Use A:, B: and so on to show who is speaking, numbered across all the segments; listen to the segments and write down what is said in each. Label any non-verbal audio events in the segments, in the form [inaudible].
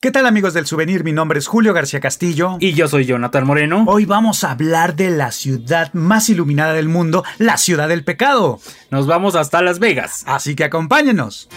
A: ¿Qué tal amigos del souvenir? Mi nombre es Julio García Castillo.
B: Y yo soy Jonathan Moreno.
A: Hoy vamos a hablar de la ciudad más iluminada del mundo, la ciudad del pecado.
B: Nos vamos hasta Las Vegas.
A: Así que acompáñenos.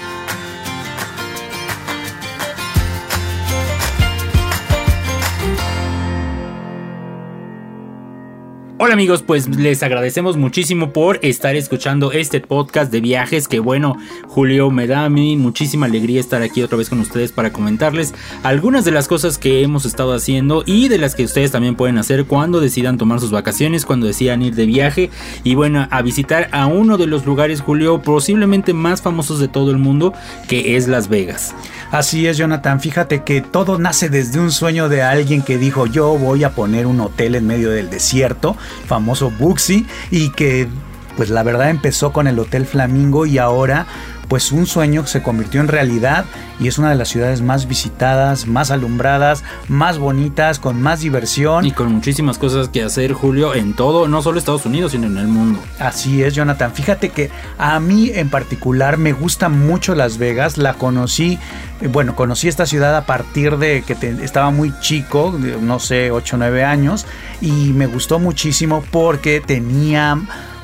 B: Hola amigos, pues les agradecemos muchísimo por estar escuchando este podcast de viajes que bueno, Julio, me da a mí muchísima alegría estar aquí otra vez con ustedes para comentarles algunas de las cosas que hemos estado haciendo y de las que ustedes también pueden hacer cuando decidan tomar sus vacaciones, cuando decidan ir de viaje y bueno, a visitar a uno de los lugares, Julio, posiblemente más famosos de todo el mundo, que es Las Vegas.
A: Así es, Jonathan. Fíjate que todo nace desde un sueño de alguien que dijo yo voy a poner un hotel en medio del desierto, famoso Buxi, y que pues la verdad empezó con el Hotel Flamingo y ahora pues un sueño se convirtió en realidad y es una de las ciudades más visitadas, más alumbradas, más bonitas, con más diversión.
B: Y con muchísimas cosas que hacer, Julio, en todo, no solo Estados Unidos, sino en el mundo.
A: Así es, Jonathan. Fíjate que a mí en particular me gusta mucho Las Vegas, la conocí, eh, bueno, conocí esta ciudad a partir de que estaba muy chico, no sé, 8 o 9 años, y me gustó muchísimo porque tenía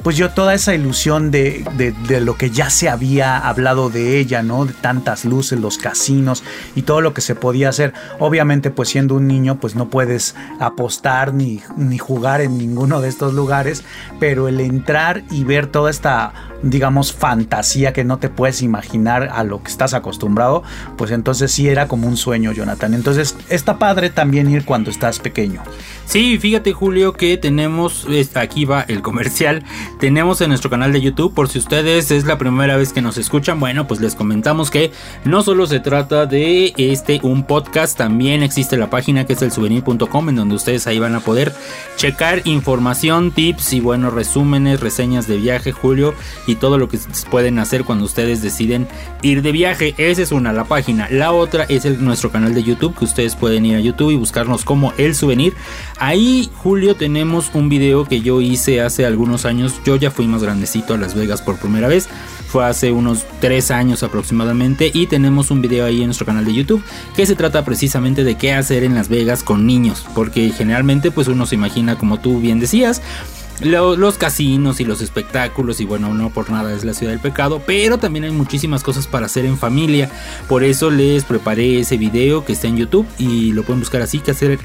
A: pues yo toda esa ilusión de, de, lo que ya se había hablado de ella, ¿no? De tantas luces, los casinos y todo lo que se podía hacer. Obviamente, pues siendo un niño, pues no puedes apostar ni, ni jugar en ninguno de estos lugares, pero el entrar y ver toda esta digamos, fantasía que no te puedes imaginar a lo que estás acostumbrado, pues entonces sí era como un sueño, Jonathan. Entonces está padre también ir cuando estás pequeño.
B: Sí, fíjate Julio que tenemos, aquí va el comercial, tenemos en nuestro canal de YouTube, por si ustedes es la primera vez que nos escuchan, bueno, pues les comentamos que no solo se trata de este un podcast, también existe la página que es el souvenir.com en donde ustedes ahí van a poder checar información, tips y bueno, resúmenes, reseñas de viaje, Julio y todo lo que pueden hacer cuando ustedes deciden ir de viaje. Esa es una, la página. La otra es nuestro canal de YouTube, que ustedes pueden ir a YouTube y buscarnos como El Souvenir. Ahí, Julio, tenemos un video que yo hice hace algunos años. Yo ya fui más grandecito a Las Vegas por primera vez. Fue hace unos 3 años aproximadamente. Y tenemos un video ahí en nuestro canal de YouTube que se trata precisamente de qué hacer en Las Vegas con niños. Porque generalmente pues uno se imagina, como tú bien decías, los casinos y los espectáculos y bueno, no por nada es la ciudad del pecado, pero también hay muchísimas cosas para hacer en familia. Por eso les preparé ese video que está en YouTube y lo pueden buscar así que hacer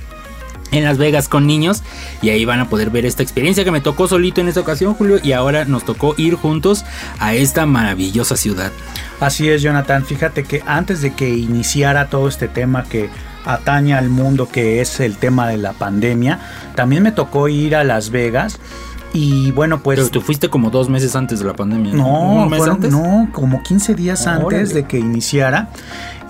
B: en Las Vegas con niños y ahí van a poder ver esta experiencia que me tocó solito en esta ocasión, Julio, y ahora nos tocó ir juntos a esta maravillosa ciudad.
A: Así es, Jonathan. Fíjate que antes de que iniciara todo este tema que atañe al mundo, que es el tema de la pandemia, también me tocó ir a Las Vegas. Y bueno, pues.
B: Pero tú fuiste como dos meses antes de la pandemia.
A: No, no, no como 15 días antes de que iniciara.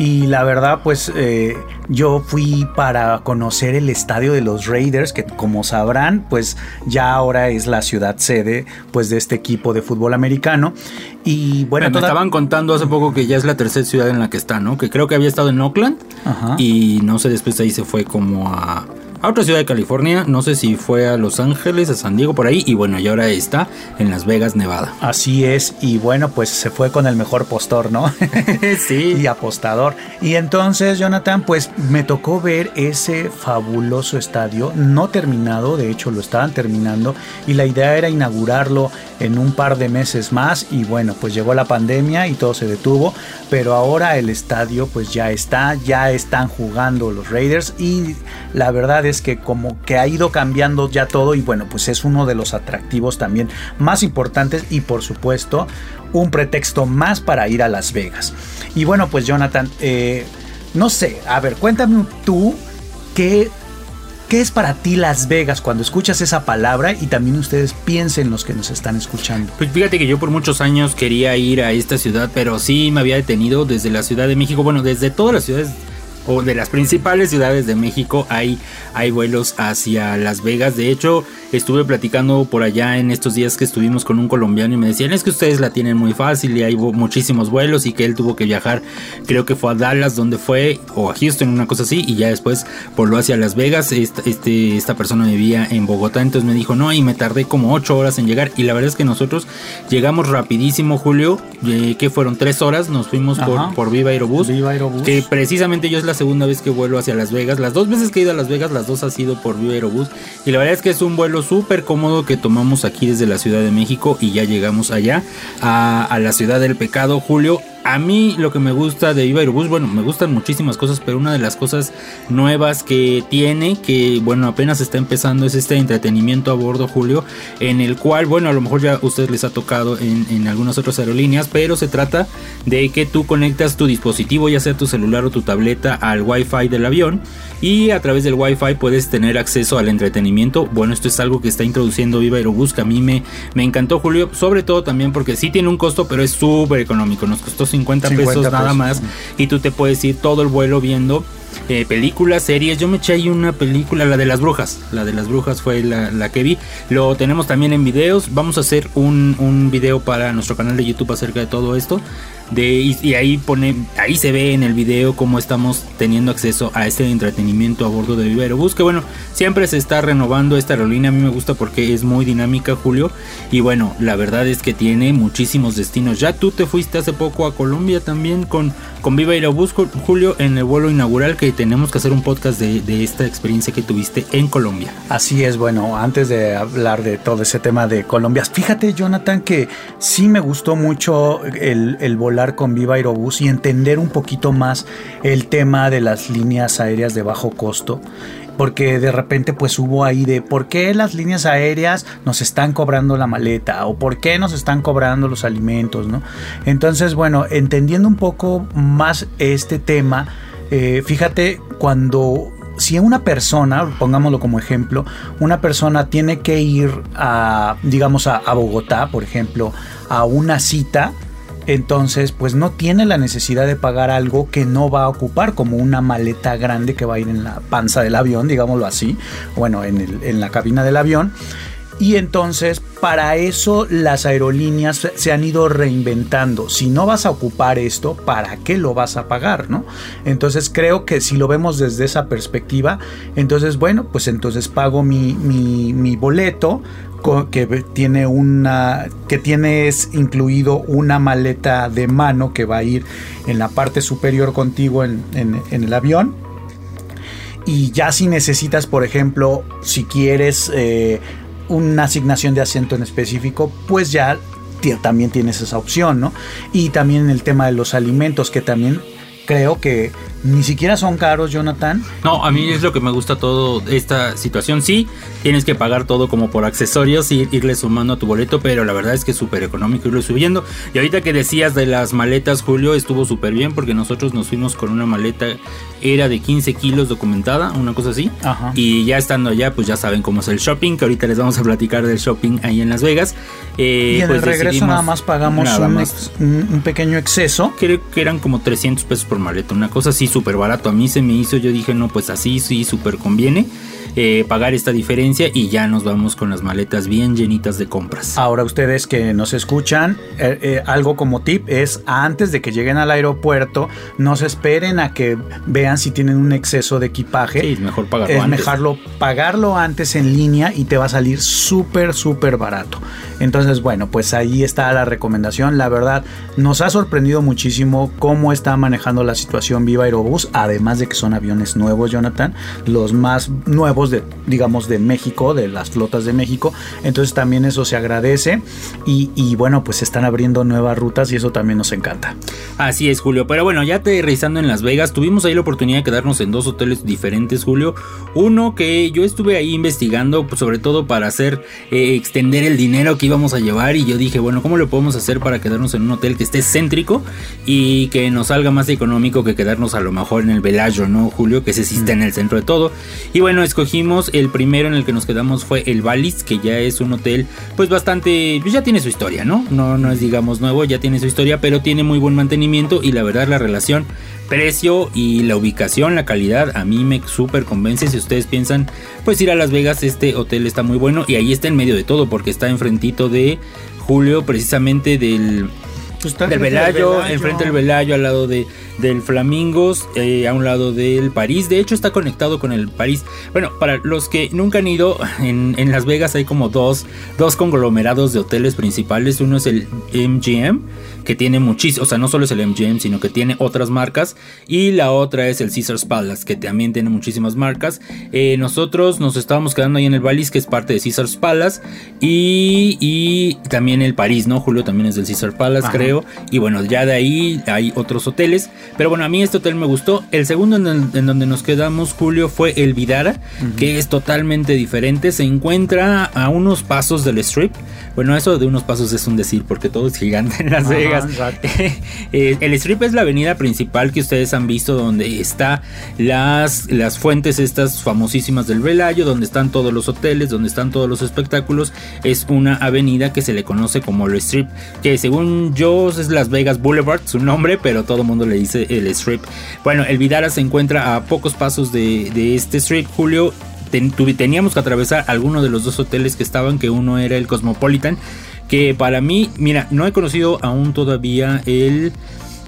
A: Y la verdad, pues eh, yo fui para conocer el estadio de los Raiders, que como sabrán, pues ya ahora es la ciudad sede pues de este equipo de fútbol americano. Y bueno,
B: me estaban contando hace poco que ya es la tercera ciudad en la que está, ¿no? Que creo que había estado en Oakland y no sé, después ahí se fue como a a otra ciudad de California. No sé si fue a Los Ángeles, a San Diego, por ahí. Y bueno, y ahora está en Las Vegas, Nevada.
A: Así es. Y bueno, pues se fue con el mejor postor, ¿no? [laughs]
B: sí. [laughs]
A: y apostador. Y entonces, Jonathan, pues me tocó ver ese fabuloso estadio, no terminado, de hecho lo estaban terminando. Y la idea era inaugurarlo en un par de meses más. Y bueno, pues llegó la pandemia y todo se detuvo. Pero ahora el estadio pues ya está, ya están jugando los Raiders. Y la verdad es que como que ha ido cambiando ya todo y bueno, pues es uno de los atractivos también más importantes y por supuesto un pretexto más para ir a Las Vegas. Y bueno, pues Jonathan, eh, no sé, a ver, cuéntame tú qué ¿Qué es para ti Las Vegas cuando escuchas esa palabra y también ustedes piensen los que nos están escuchando?
B: Pues fíjate que yo por muchos años quería ir a esta ciudad, pero sí me había detenido desde la Ciudad de México, bueno, desde todas las ciudades o de las principales ciudades de México hay, hay vuelos hacia Las Vegas. De hecho, estuve platicando por allá en estos días que estuvimos con un colombiano y me decían es que ustedes la tienen muy fácil y hay muchísimos vuelos y que él tuvo que viajar, creo que fue a Dallas donde fue o a Houston, una cosa así, y ya después voló hacia Las Vegas. Esta, este, esta persona vivía en Bogotá, entonces me dijo no, y me tardé como 8 horas en llegar y la verdad es que nosotros llegamos rapidísimo, Julio, eh, que fueron 3 horas, nos fuimos por, por Viva Aerobús,
A: Viva Aerobús,
B: que precisamente yo es la segunda vez que vuelo hacia Las Vegas. Las dos veces que he ido a Las Vegas, las dos ha sido por Viva Aerobús. Y la verdad es que es un vuelo súper cómodo que tomamos aquí desde la Ciudad de México y ya llegamos allá a la Ciudad del Pecado, Julio. A mí lo que me gusta de Viva Aerobús, bueno, me gustan muchísimas cosas, pero una de las cosas nuevas que tiene, que bueno, apenas está empezando, es este entretenimiento a bordo, Julio, en el cual, bueno, a lo mejor ya a ustedes les ha tocado en, en algunas otras aerolíneas, pero se trata de que tú conectas tu dispositivo, ya sea tu celular o tu tableta, al Wi-Fi del avión y a través del Wi-Fi puedes tener acceso al entretenimiento. Bueno, esto es algo que está introduciendo Viva Aerobús, que a mí me, me encantó, Julio, sobre todo también porque sí tiene un costo, pero es súper económico. Nos costó 50,
A: 50
B: pesos nada
A: pesos.
B: más y tú te puedes ir todo el vuelo viendo eh, películas, series. Yo me eché ahí una película, la de las brujas. La de las brujas fue la, que vi. Lo tenemos también en videos. Vamos a hacer un, un video para nuestro canal de YouTube acerca de todo esto. De, y, ahí pone, ahí se ve en el video cómo estamos teniendo acceso a este entretenimiento a bordo de Viva Aerobús. Que bueno, siempre se está renovando esta aerolínea. A mí me gusta porque es muy dinámica, Julio. Y bueno, la verdad es que tiene muchísimos destinos. Ya tú te fuiste hace poco a Colombia también con, con Viva Aerobús, Ju- Julio, en el vuelo inaugural que tenemos que hacer un podcast de, esta experiencia que tuviste en Colombia.
A: Así es, bueno, antes de hablar de todo ese tema de Colombia, fíjate Jonathan que sí me gustó mucho el, el volar con Viva Aerobús y entender un poquito más el tema de las líneas aéreas de bajo costo. Porque de repente pues hubo ahí de por qué las líneas aéreas nos están cobrando la maleta o por qué nos están cobrando los alimentos, ¿no? Entonces, bueno, entendiendo un poco más este tema, eh, fíjate cuando si una persona, pongámoslo como ejemplo, una persona tiene que ir a, digamos, a, Bogotá, por ejemplo, a una cita, entonces pues no tiene la necesidad de pagar algo que no va a ocupar, como una maleta grande que va a ir en la panza del avión, digámoslo así, bueno, en la cabina del avión. Y entonces para eso las aerolíneas se han ido reinventando. Si no vas a ocupar esto, ¿para qué lo vas a pagar? ¿no? Entonces creo que si lo vemos desde esa perspectiva, entonces bueno, pues entonces pago mi, mi, boleto que tiene una que tiene es incluido una maleta de mano que va a ir en la parte superior contigo en, en- en el avión y ya si necesitas, por ejemplo, si quieres eh, una asignación de asiento en específico, pues ya también tienes esa opción, ¿no? Y también el tema de los alimentos, que también creo que ni siquiera son caros, Jonathan.
B: No, a mí es lo que me gusta todo esta situación. Sí, tienes que pagar todo como por accesorios y irle sumando a tu boleto, pero la verdad es que es súper económico irlo subiendo. Y ahorita que decías de las maletas, Julio, estuvo súper bien porque nosotros nos fuimos con una maleta, era de 15 kilos documentada, una cosa así.
A: Ajá.
B: Y ya estando allá, pues ya saben cómo es el shopping, que ahorita les vamos a platicar del shopping ahí en Las Vegas. Eh,
A: y en
B: pues
A: el regreso nada más pagamos
B: nada
A: un,
B: más.
A: ex- un- un pequeño exceso.
B: Creo que eran como 300 pesos por maleta, una cosa así súper barato. A mí se me hizo, yo dije, no, pues así sí, súper conviene eh, pagar esta diferencia y ya nos vamos con las maletas bien llenitas de compras.
A: Ahora ustedes que nos escuchan, eh, eh, algo como tip es antes de que lleguen al aeropuerto, no se esperen a que vean si tienen un exceso de equipaje.
B: Sí, es mejor pagarlo
A: es
B: antes.
A: mejorlo pagarlo antes en línea y te va a salir súper, súper barato. Entonces, bueno, pues ahí está la recomendación. La verdad, nos ha sorprendido muchísimo cómo está manejando la situación Viva Aerobús, además de que son aviones nuevos, Jonathan, los más nuevos de, digamos, de México, de las flotas de México. Entonces también eso se agradece y, bueno, pues se están abriendo nuevas rutas y eso también nos encanta.
B: Así es, Julio. Pero bueno, ya aterrizando en Las Vegas, tuvimos ahí la oportunidad de quedarnos en dos hoteles diferentes, Julio. Uno que yo estuve ahí investigando, pues, sobre todo para hacer eh, extender el dinero que íbamos a llevar. Y yo dije, bueno, ¿cómo lo podemos hacer para quedarnos en un hotel que esté céntrico y que nos salga más económico que quedarnos a lo mejor en el Velayo, ¿no, Julio? Que ese sí está en el centro de todo. Y bueno, el primero en el que nos quedamos fue el Valis, que ya es un hotel, pues bastante, pues ya tiene su historia, ¿no? No, no es digamos nuevo, ya tiene su historia, pero tiene muy buen mantenimiento y la verdad la relación precio y la ubicación, la calidad, a mí me súper convence. Si ustedes piensan, pues ir a Las Vegas, este hotel está muy bueno y ahí está en medio de todo porque está enfrentito de Julio, precisamente del Pues del Velayo, enfrente del Velayo, al lado de, del Flamingos, eh, a un lado del París. De hecho, está conectado con el París. Bueno, para los que nunca han ido, en, en Las Vegas hay como dos, dos conglomerados de hoteles principales. Uno es el MGM que tiene muchísimo, o sea, no solo es el MGM, sino que tiene otras marcas. Y la otra es el Caesars Palace, que también tiene muchísimas marcas. Eh, nosotros nos estábamos quedando ahí en el Valis, que es parte de Caesars Palace. Y, y también el París, ¿no? Julio también es del Caesars Palace, creo. Y bueno, ya de ahí hay otros hoteles. Pero bueno, a mí este hotel me gustó. El segundo en, donde nos quedamos, Julio, fue el Vidara, que es totalmente diferente. Se encuentra a unos pasos del Strip. Bueno, eso de unos pasos es un decir, porque todo es gigante en Las Vegas. [laughs] Eh, el strip es la avenida principal que ustedes han visto donde está las, las fuentes estas famosísimas del Velayo, donde están todos los hoteles, donde están todos los espectáculos. Es una avenida que se le conoce como el strip, que según yo es Las Vegas Boulevard, su nombre, pero todo el mundo le dice el strip. Bueno, el Vidara se encuentra a pocos pasos de, de este strip, Julio. Teníamos que atravesar alguno de los dos hoteles que estaban, que uno era el Cosmopolitan que para mí, mira, no he conocido aún todavía el,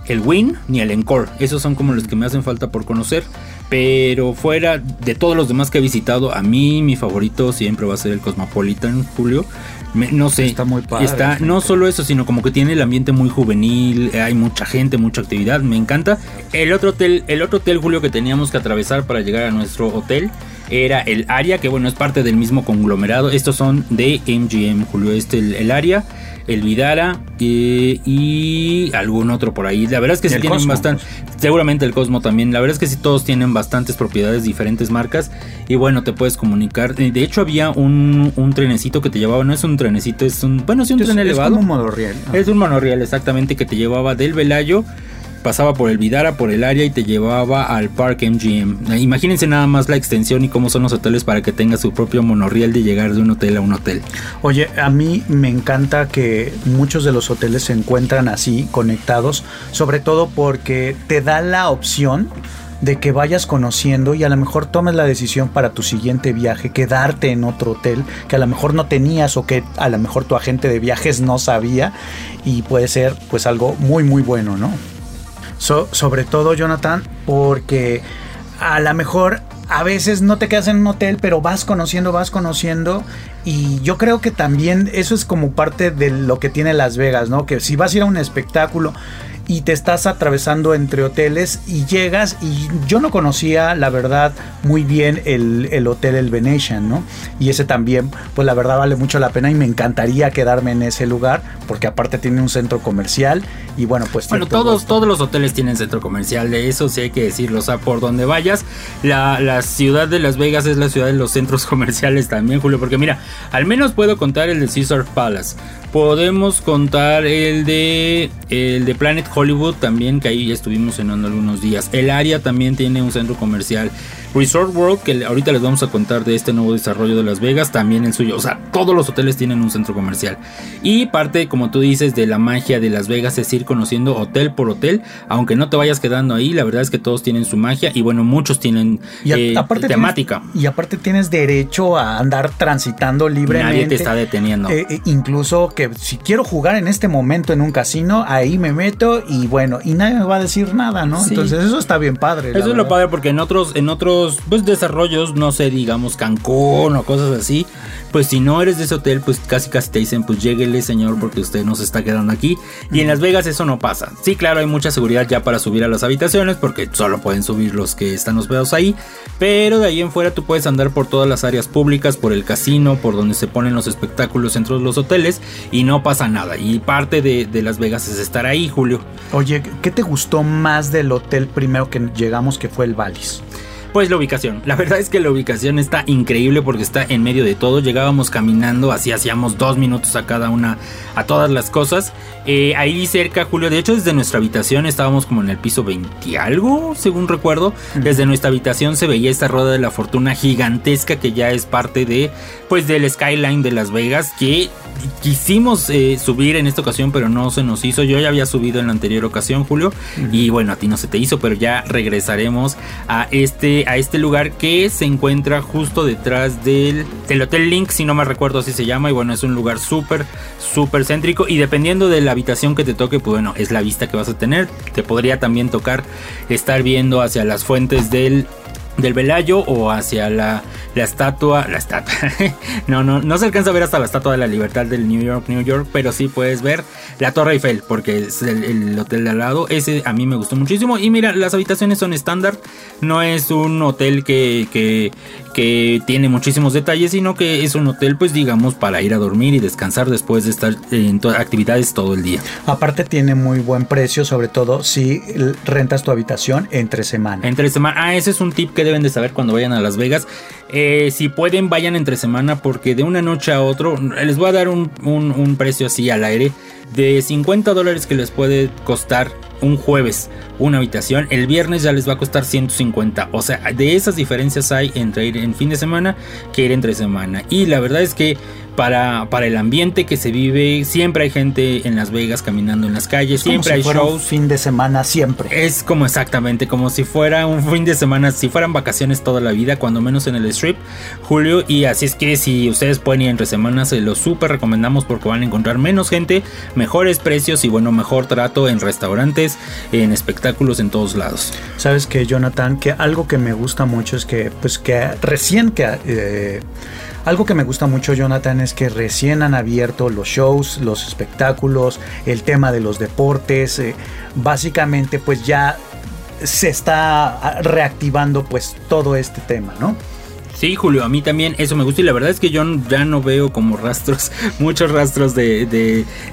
B: el Win ni el Encore. Esos son como los que me hacen falta por conocer. Pero fuera de todos los demás que he visitado, a mí mi favorito siempre va a ser el Cosmopolitan, Julio. no sé,
A: está muy padre.
B: Está, no solo eso, sino como que tiene el ambiente muy juvenil, hay mucha gente, mucha actividad, me encanta. El otro hotel, el otro hotel, Julio, que teníamos que atravesar para llegar a nuestro hotel era el área, que bueno, es parte del mismo conglomerado. Estos son de MGM, Julio. Este, el, área, el Vidara eh, y algún otro por ahí. La verdad es que sí tienen bastante. Seguramente el Cosmo también. La verdad es que sí todos tienen bastantes propiedades, diferentes marcas. Y bueno, te puedes comunicar. De hecho, había un, trenecito que te llevaba. No es un trenecito, es un. Bueno, sí, un tren elevado.
A: Es un monorriel.
B: Es un monorriel, exactamente, que te llevaba del Velayo pasaba por el Vidara, por el área y te llevaba al Park MGM. Imagínense nada más la extensión y cómo son los hoteles para que tenga su propio monorriel de llegar de un hotel a un hotel.
A: Oye, a mí me encanta que muchos de los hoteles se encuentran así, conectados, sobre todo porque te da la opción de que vayas conociendo y a lo mejor tomes la decisión para tu siguiente viaje, quedarte en otro hotel que a lo mejor no tenías o que a lo mejor tu agente de viajes no sabía y puede ser pues algo muy muy bueno, ¿no? Sobre todo, Jonathan, porque a lo mejor a veces no te quedas en un hotel, pero vas conociendo, vas conociendo. Y yo creo que también eso es como parte de lo que tiene Las Vegas, ¿no? Que si vas a ir a un espectáculo y te estás atravesando entre hoteles y llegas y yo no conocía la verdad muy bien el, hotel El Venetian, ¿no? Y ese también, pues la verdad vale mucho la pena y me encantaría quedarme en ese lugar porque aparte tiene un centro comercial y bueno, pues...
B: Bueno, todos, todos los hoteles tienen centro comercial, de eso sí hay que decirlo, o sea, por donde vayas, la, la ciudad de Las Vegas es la ciudad de los centros [laughs] comerciales también, Julio, porque mira, al menos puedo contar el de Caesar Palace podemos contar el de el de Planet Hollywood también que ahí estuvimos cenando algunos días el área también tiene un centro comercial Resort World, que ahorita les vamos a contar de este nuevo desarrollo de Las Vegas, también el suyo. O sea, todos los hoteles tienen un centro comercial. Y parte, como tú dices, de la magia de Las Vegas es ir conociendo hotel por hotel, aunque no te vayas quedando ahí, la verdad es que todos tienen su magia y bueno, muchos tienen
A: y aparte temática. y aparte tienes derecho a andar transitando libremente.
B: Nadie te está deteniendo.
A: Eh, eh, incluso que si quiero jugar en este momento en un casino, ahí me meto y bueno, y nadie me va a decir nada, ¿no? Entonces eso está bien padre.
B: Eso es lo padre porque en otros, en otros pues, desarrollos, no sé, digamos Cancún o cosas así, pues si no eres de ese hotel, pues casi casi te dicen, pues lléguele señor porque usted no se está quedando aquí. Y en Las Vegas eso no pasa. Sí, claro, hay mucha seguridad ya para subir a las habitaciones porque solo pueden subir los que están hospedados ahí. Pero de ahí en fuera tú puedes andar por todas las áreas públicas, por el casino, por donde se ponen los espectáculos entre los hoteles y no pasa nada. Y parte de, de Las Vegas es estar ahí, Julio.
A: Oye, ¿qué te gustó más del hotel primero que llegamos que fue el Valis?
B: Pues la ubicación. La verdad es que la ubicación está increíble porque está en medio de todo. Llegábamos caminando, así hacíamos dos minutos a cada una, a todas las cosas. Eh, ahí cerca, Julio, de hecho desde nuestra habitación estábamos como en el piso 20 algo, según recuerdo. Desde nuestra habitación se veía esta rueda de la fortuna gigantesca que ya es parte de, pues del skyline de Las Vegas que quisimos eh, subir en esta ocasión, pero no se nos hizo. Yo ya había subido en la anterior ocasión, Julio, y bueno, a ti no se te hizo, pero ya regresaremos a este a este lugar que se encuentra justo detrás del, del Hotel Link, si no me recuerdo así se llama. Y bueno, es un lugar súper, súper céntrico. Y dependiendo de la habitación que te toque, pues bueno, es la vista que vas a tener. Te podría también tocar estar viendo hacia las fuentes del del Velayo o hacia la, la estatua, la estatua, [laughs] no, no, no se alcanza a ver hasta la estatua de la libertad del New York, New York, pero sí puedes ver la Torre Eiffel, porque es el, hotel de al lado, ese a mí me gustó muchísimo, y mira, las habitaciones son estándar, no es un hotel que, que, que tiene muchísimos detalles, sino que es un hotel, pues digamos, para ir a dormir y descansar después de estar en actividades todo el día.
A: Aparte tiene muy buen precio, sobre todo si rentas tu habitación entre semana.
B: Entre semana, ah, ese es un tip que deben de saber cuando vayan a Las Vegas. Eh, si pueden, vayan entre semana porque de una noche a otro les voy a dar un, un precio así al aire de 50 dólares que les puede costar un jueves una habitación, el viernes ya les va a costar 150. O sea, de esas diferencias hay entre ir en fin de semana que ir entre semana. Y la verdad es que para, para el ambiente que se vive, siempre hay gente en Las Vegas caminando en las calles, siempre hay shows.
A: fin de semana, siempre.
B: Es como exactamente, como si fuera un fin de semana, si fueran vacaciones toda la vida, cuando menos en el strip, Julio. Y así es que si ustedes pueden ir entre semanas, se los súper recomendamos porque van a encontrar menos gente, mejores precios y bueno, mejor trato en restaurantes, en espectáculos, en todos lados.
A: Sabes que Jonathan, que algo que me gusta mucho es que, pues que recién que... Eh, algo que me gusta mucho, Jonathan, es que recién han abierto los shows, los espectáculos, el tema de los deportes. Eh, básicamente, pues ya se está reactivando pues todo este tema, ¿no?
B: Sí, Julio, a mí también eso me gusta y la verdad es que yo ya no veo como [laughs] rastros, muchos rastros de,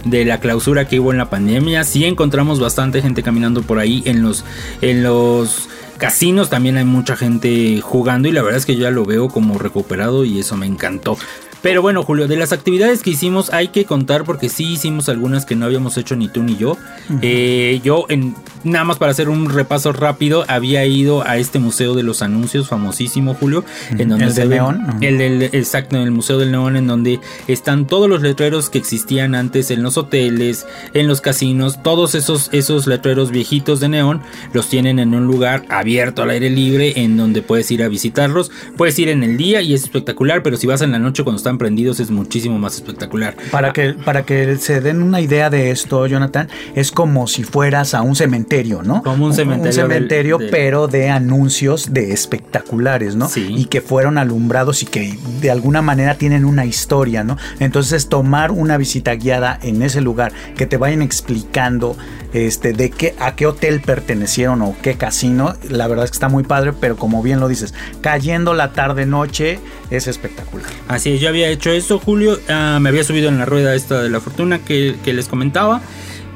B: de, la clausura que hubo en la pandemia. Sí encontramos bastante gente caminando por ahí en los, en los casinos también hay mucha gente jugando y la verdad es que yo ya lo veo como recuperado y eso me encantó. Pero bueno, Julio, de las actividades que hicimos hay que contar porque sí hicimos algunas que no habíamos hecho ni tú ni yo. Eh, yo, en, nada más para hacer un repaso rápido, había ido a este Museo de los Anuncios, famosísimo, Julio.
A: En donde el del León.
B: El exacto, en el Museo del León, en donde están todos los letreros que existían antes en los hoteles, en los casinos. Todos esos, esos letreros viejitos de neón los tienen en un lugar abierto al aire libre en donde puedes ir a visitarlos. Puedes ir en el día y es espectacular, pero si vas en la noche cuando está prendidos es muchísimo más espectacular.
A: Para que, para que se den una idea de esto, Jonathan, es como si fueras a un cementerio, ¿no?
B: Como un cementerio.
A: Un, cementerio, pero de anuncios de espectaculares, ¿no?
B: Sí.
A: Y que fueron alumbrados y que de alguna manera tienen una historia, ¿no? Entonces, tomar una visita guiada en ese lugar, que te vayan explicando este, de qué, a qué hotel pertenecieron o qué casino, la verdad es que está muy padre, pero como bien lo dices, cayendo la tarde-noche es espectacular.
B: Así es, yo había hecho eso, Julio, ah, me había subido en la rueda esta de la fortuna que, que les comentaba.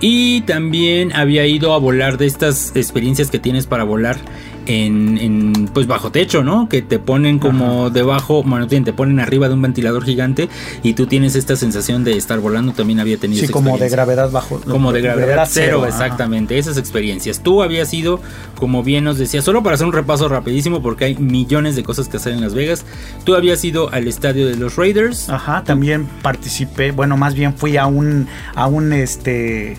B: Y también había ido a volar de estas experiencias que tienes para volar en, pues bajo techo, ¿no? Que te ponen como debajo, bueno, te ponen arriba de un ventilador gigante y tú tienes esta sensación de estar volando. También había tenido
A: sí, como de gravedad bajo.
B: Como de gravedad, cero, exactamente. Esas experiencias. Tú habías ido, como bien nos decía, solo para hacer un repaso rapidísimo porque hay millones de cosas que hacer en Las Vegas. Tú habías ido al estadio de los Raiders.
A: Ajá, también participé, bueno, más bien fui a un, a un este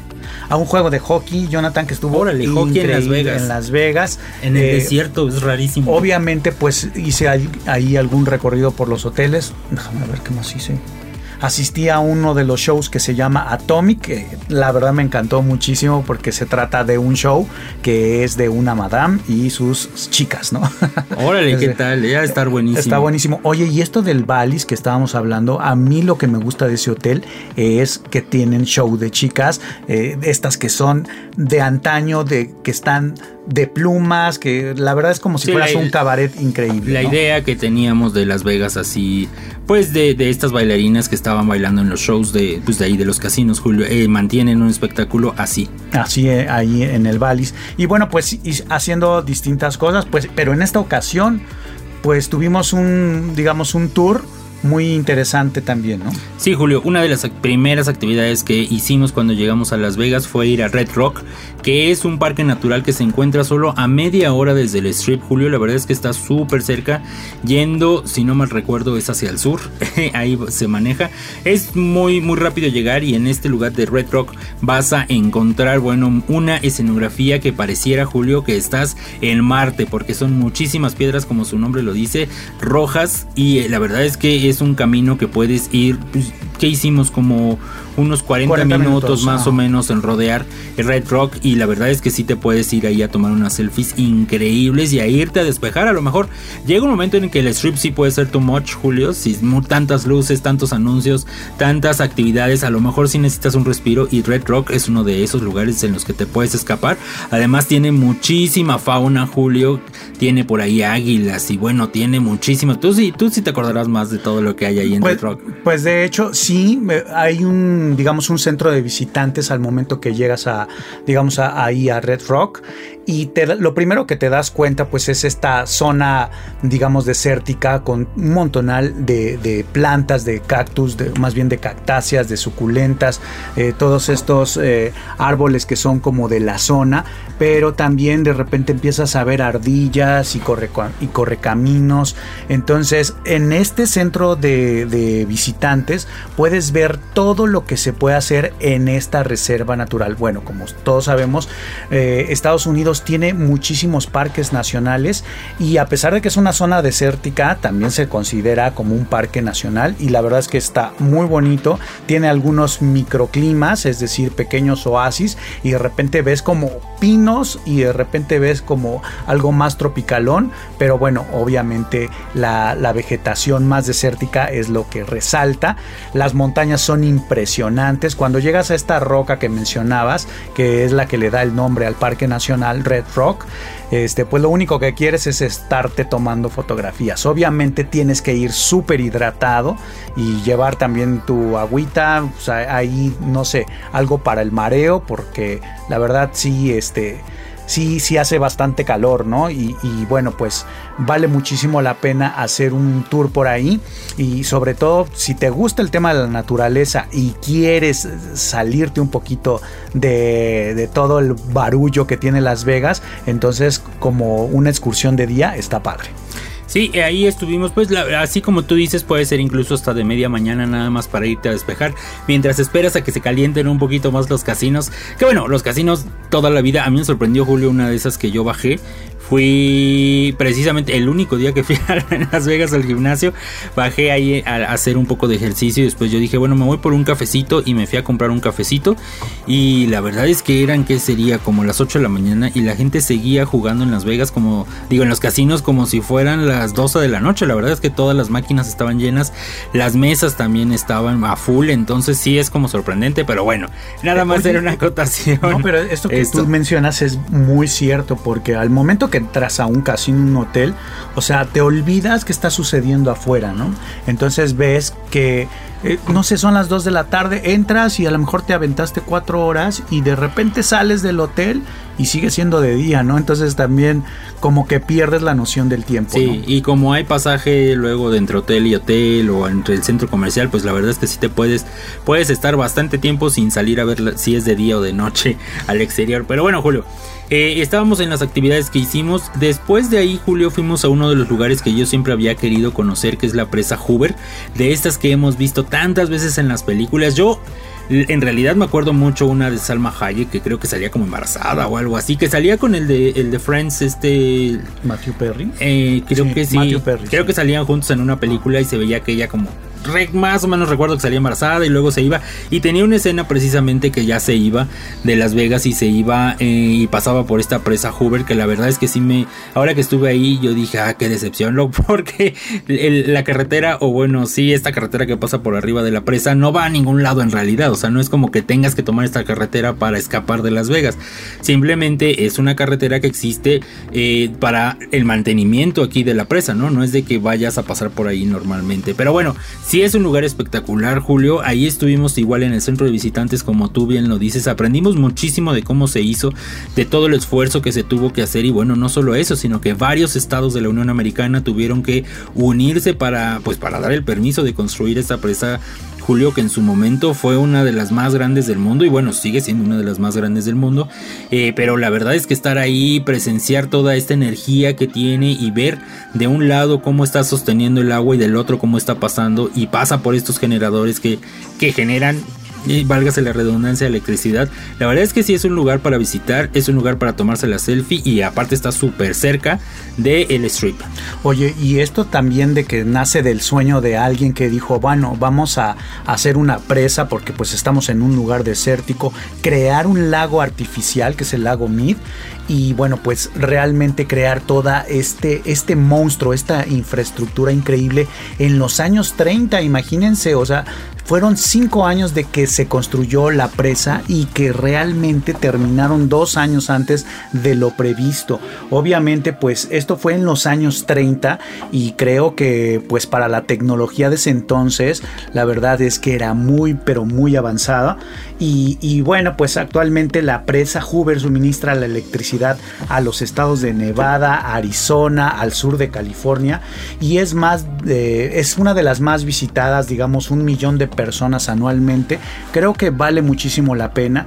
A: a un juego de hockey, Jonathan, que estuvo
B: Órale, hockey en Las Vegas.
A: En Las Vegas.
B: En el eh, desierto, es rarísimo.
A: Obviamente, pues hice ahí algún recorrido por los hoteles. Déjame ver qué más hice asistí a uno de los shows que se llama Atomic, que la verdad me encantó muchísimo porque se trata de un show que es de una madame y sus chicas, ¿no? [laughs]
B: Órale, ¿qué tal? Ya estar buenísimo.
A: Está buenísimo. Oye, y esto del Balis que estábamos hablando, a mí lo que me gusta de ese hotel es que tienen show de chicas, eh, estas que son de antaño, de que están de plumas, que la verdad es como si fueras un cabaret increíble.
B: La idea que teníamos de Las Vegas así, pues de, de, estas bailarinas que estaban bailando en los shows de, pues de ahí de los casinos, Julio, eh, mantienen un espectáculo así.
A: Así eh, ahí en el Valis. Y bueno, pues haciendo distintas cosas, pues, pero en esta ocasión, pues tuvimos un, digamos, un tour muy interesante también, ¿no?
B: Sí, Julio, una de las primeras actividades que hicimos cuando llegamos a Las Vegas fue ir a Red Rock, que es un parque natural que se encuentra solo a media hora desde el Strip, Julio. La verdad es que está súper cerca, yendo, si no mal recuerdo, es hacia el sur, [laughs] ahí se maneja. Es muy, muy rápido llegar y en este lugar de Red Rock vas a encontrar, bueno, una escenografía que pareciera, Julio, que estás en Marte, porque son muchísimas piedras, como su nombre lo dice, rojas, y eh, la verdad es que es un camino que puedes ir, pues, ¿qué hicimos? Como unos 40, minutos, más o menos en rodear el Red Rock y la verdad es que sí te puedes ir ahí a tomar unas selfies increíbles y a irte a despejar. A lo mejor llega un momento en que el strip sí puede ser too much, Julio, si tantas luces, tantos anuncios, tantas actividades, a lo mejor sí necesitas un respiro y Red Rock es uno de esos lugares en los que te puedes escapar. Además tiene muchísima fauna, Julio, tiene por ahí águilas y bueno, tiene muchísimo. Tú sí, tú sí te acordarás más de todo lo que hay ahí en
A: pues,
B: Red Rock.
A: Pues de hecho sí, hay un digamos, un centro de visitantes al momento que llegas a, digamos, ahí a Red Rock y lo primero que te das cuenta pues es esta zona digamos desértica con un montonal de, plantas de cactus de, más bien de cactáceas de suculentas eh, todos estos eh, árboles que son como de la zona pero también de repente empiezas a ver ardillas y, corre, y correcaminos entonces en este centro de, visitantes puedes ver todo lo que se puede hacer en esta reserva natural. Bueno como todos sabemos eh, Estados Unidos tiene muchísimos parques nacionales y a pesar de que es una zona desértica, también se considera como un parque nacional y la verdad es que está muy bonito. Tiene algunos microclimas, es decir, pequeños oasis y de repente ves como pinos y de repente ves como algo más tropicalón, pero bueno, obviamente la, la vegetación más desértica es lo que resalta. Las montañas son impresionantes. Cuando llegas a esta roca que mencionabas, que es la que le da el nombre al parque nacional, Red Rock, este, pues lo único que quieres es estarte tomando fotografías. Obviamente tienes que ir súper hidratado y llevar también tu agüita, ahí no sé, algo para el mareo, porque la verdad sí, este sí, sí hace bastante calor, ¿no? Y, bueno, pues vale muchísimo la pena hacer un tour por ahí y sobre todo si te gusta el tema de la naturaleza y quieres salirte un poquito de, de todo el barullo que tiene Las Vegas, entonces como una excursión de día está padre.
B: Sí, ahí estuvimos, pues así como tú dices, puede ser incluso hasta de media mañana nada más para irte a despejar, mientras esperas a que se calienten un poquito más los casinos. Que bueno, los casinos toda la vida, a mí me sorprendió Julio una de esas que yo bajé, Fui precisamente el único día que fui [laughs] a Las Vegas al gimnasio. Bajé ahí a hacer un poco de ejercicio. Y después yo dije, bueno, me voy por un cafecito. Y me fui a comprar un cafecito. Y la verdad es que eran, que sería? Como las 8 de la mañana. Y la gente seguía jugando en Las Vegas, como digo, en los casinos, como si fueran las 12 de la noche. La verdad es que todas las máquinas estaban llenas. Las mesas también estaban a full. Entonces sí es como sorprendente. Pero bueno, nada más era una [laughs] acotación.
A: No, pero esto que tú mencionas es muy cierto. Porque al momento que entras a un casino, un hotel, o sea, te olvidas que está sucediendo afuera, ¿no? Entonces ves que, eh, no sé, son las 2 de la tarde, entras y a lo mejor te aventaste 4 horas y de repente sales del hotel y sigue siendo de día, ¿no? Entonces también como que pierdes la noción del tiempo.
B: Sí, y como hay pasaje luego de entre hotel y hotel o entre el centro comercial, pues la verdad es que sí te puedes, puedes estar bastante tiempo sin salir a ver si es de día o de noche [laughs] al exterior. Pero bueno, Julio. Eh, estábamos en las actividades que hicimos. Después de ahí, Julio, fuimos a uno de los lugares que yo siempre había querido conocer, que es la presa Hoover. De estas que hemos visto tantas veces en las películas. Yo en realidad me acuerdo mucho una de Salma Hayek que creo que salía como embarazada o algo así, que salía con el de el de Friends, este
A: Matthew Perry.
B: Eh, creo que sí. creo que salían juntos en una película y se veía que ella como más o menos recuerdo que salía embarazada y luego se iba. Y tenía una escena precisamente que ya se iba de Las Vegas y se iba eh, y pasaba por esta presa Hoover. Que la verdad es que sí me. Ahora que estuve ahí, yo dije, ah, qué decepción, loco. [laughs] Porque la carretera, o bueno, sí, esta carretera que pasa por arriba de la presa no va a ningún lado en realidad. O sea, no es como que tengas que tomar esta carretera para escapar de Las Vegas. Simplemente es una carretera que existe eh, para el mantenimiento aquí de la presa, ¿no? No es de que vayas a pasar por ahí normalmente. Pero bueno, Sí es un lugar espectacular, Julio. Ahí estuvimos igual en el centro de visitantes, como tú bien lo dices. Aprendimos muchísimo de cómo se hizo, de todo el esfuerzo que se tuvo que hacer. Y bueno, no solo eso, sino que varios estados de la Unión Americana tuvieron que unirse para, pues, para dar el permiso de construir esta presa Julio, que en su momento fue una de las más grandes del mundo y bueno, sigue siendo una de las más grandes del mundo, eh, pero la verdad es que estar ahí, presenciar toda esta energía que tiene y ver de un lado cómo está sosteniendo el agua y del otro cómo está pasando y pasa por estos generadores que, que generan y válgase la redundancia de electricidad. La verdad es que sí es un lugar para visitar, es un lugar para tomarse la selfie y aparte está súper cerca del el strip.
A: Oye, y esto también de que nace del sueño de alguien que dijo, bueno, vamos a hacer una presa porque pues estamos en un lugar desértico, crear un lago artificial que es el lago Mead y bueno pues realmente crear toda este este monstruo esta infraestructura increíble en los años 30 imagínense o sea fueron cinco años de que se construyó la presa y que realmente terminaron dos años antes de lo previsto. Obviamente, pues esto fue en los años 30 y creo que pues para la tecnología de ese entonces, la verdad es que era muy, pero muy avanzada. Y, bueno, pues actualmente la presa Hoover suministra la electricidad a los estados de Nevada, Arizona, al sur de California y es más, es una de las más visitadas, digamos, un millón de personas anualmente. Creo que vale muchísimo la pena.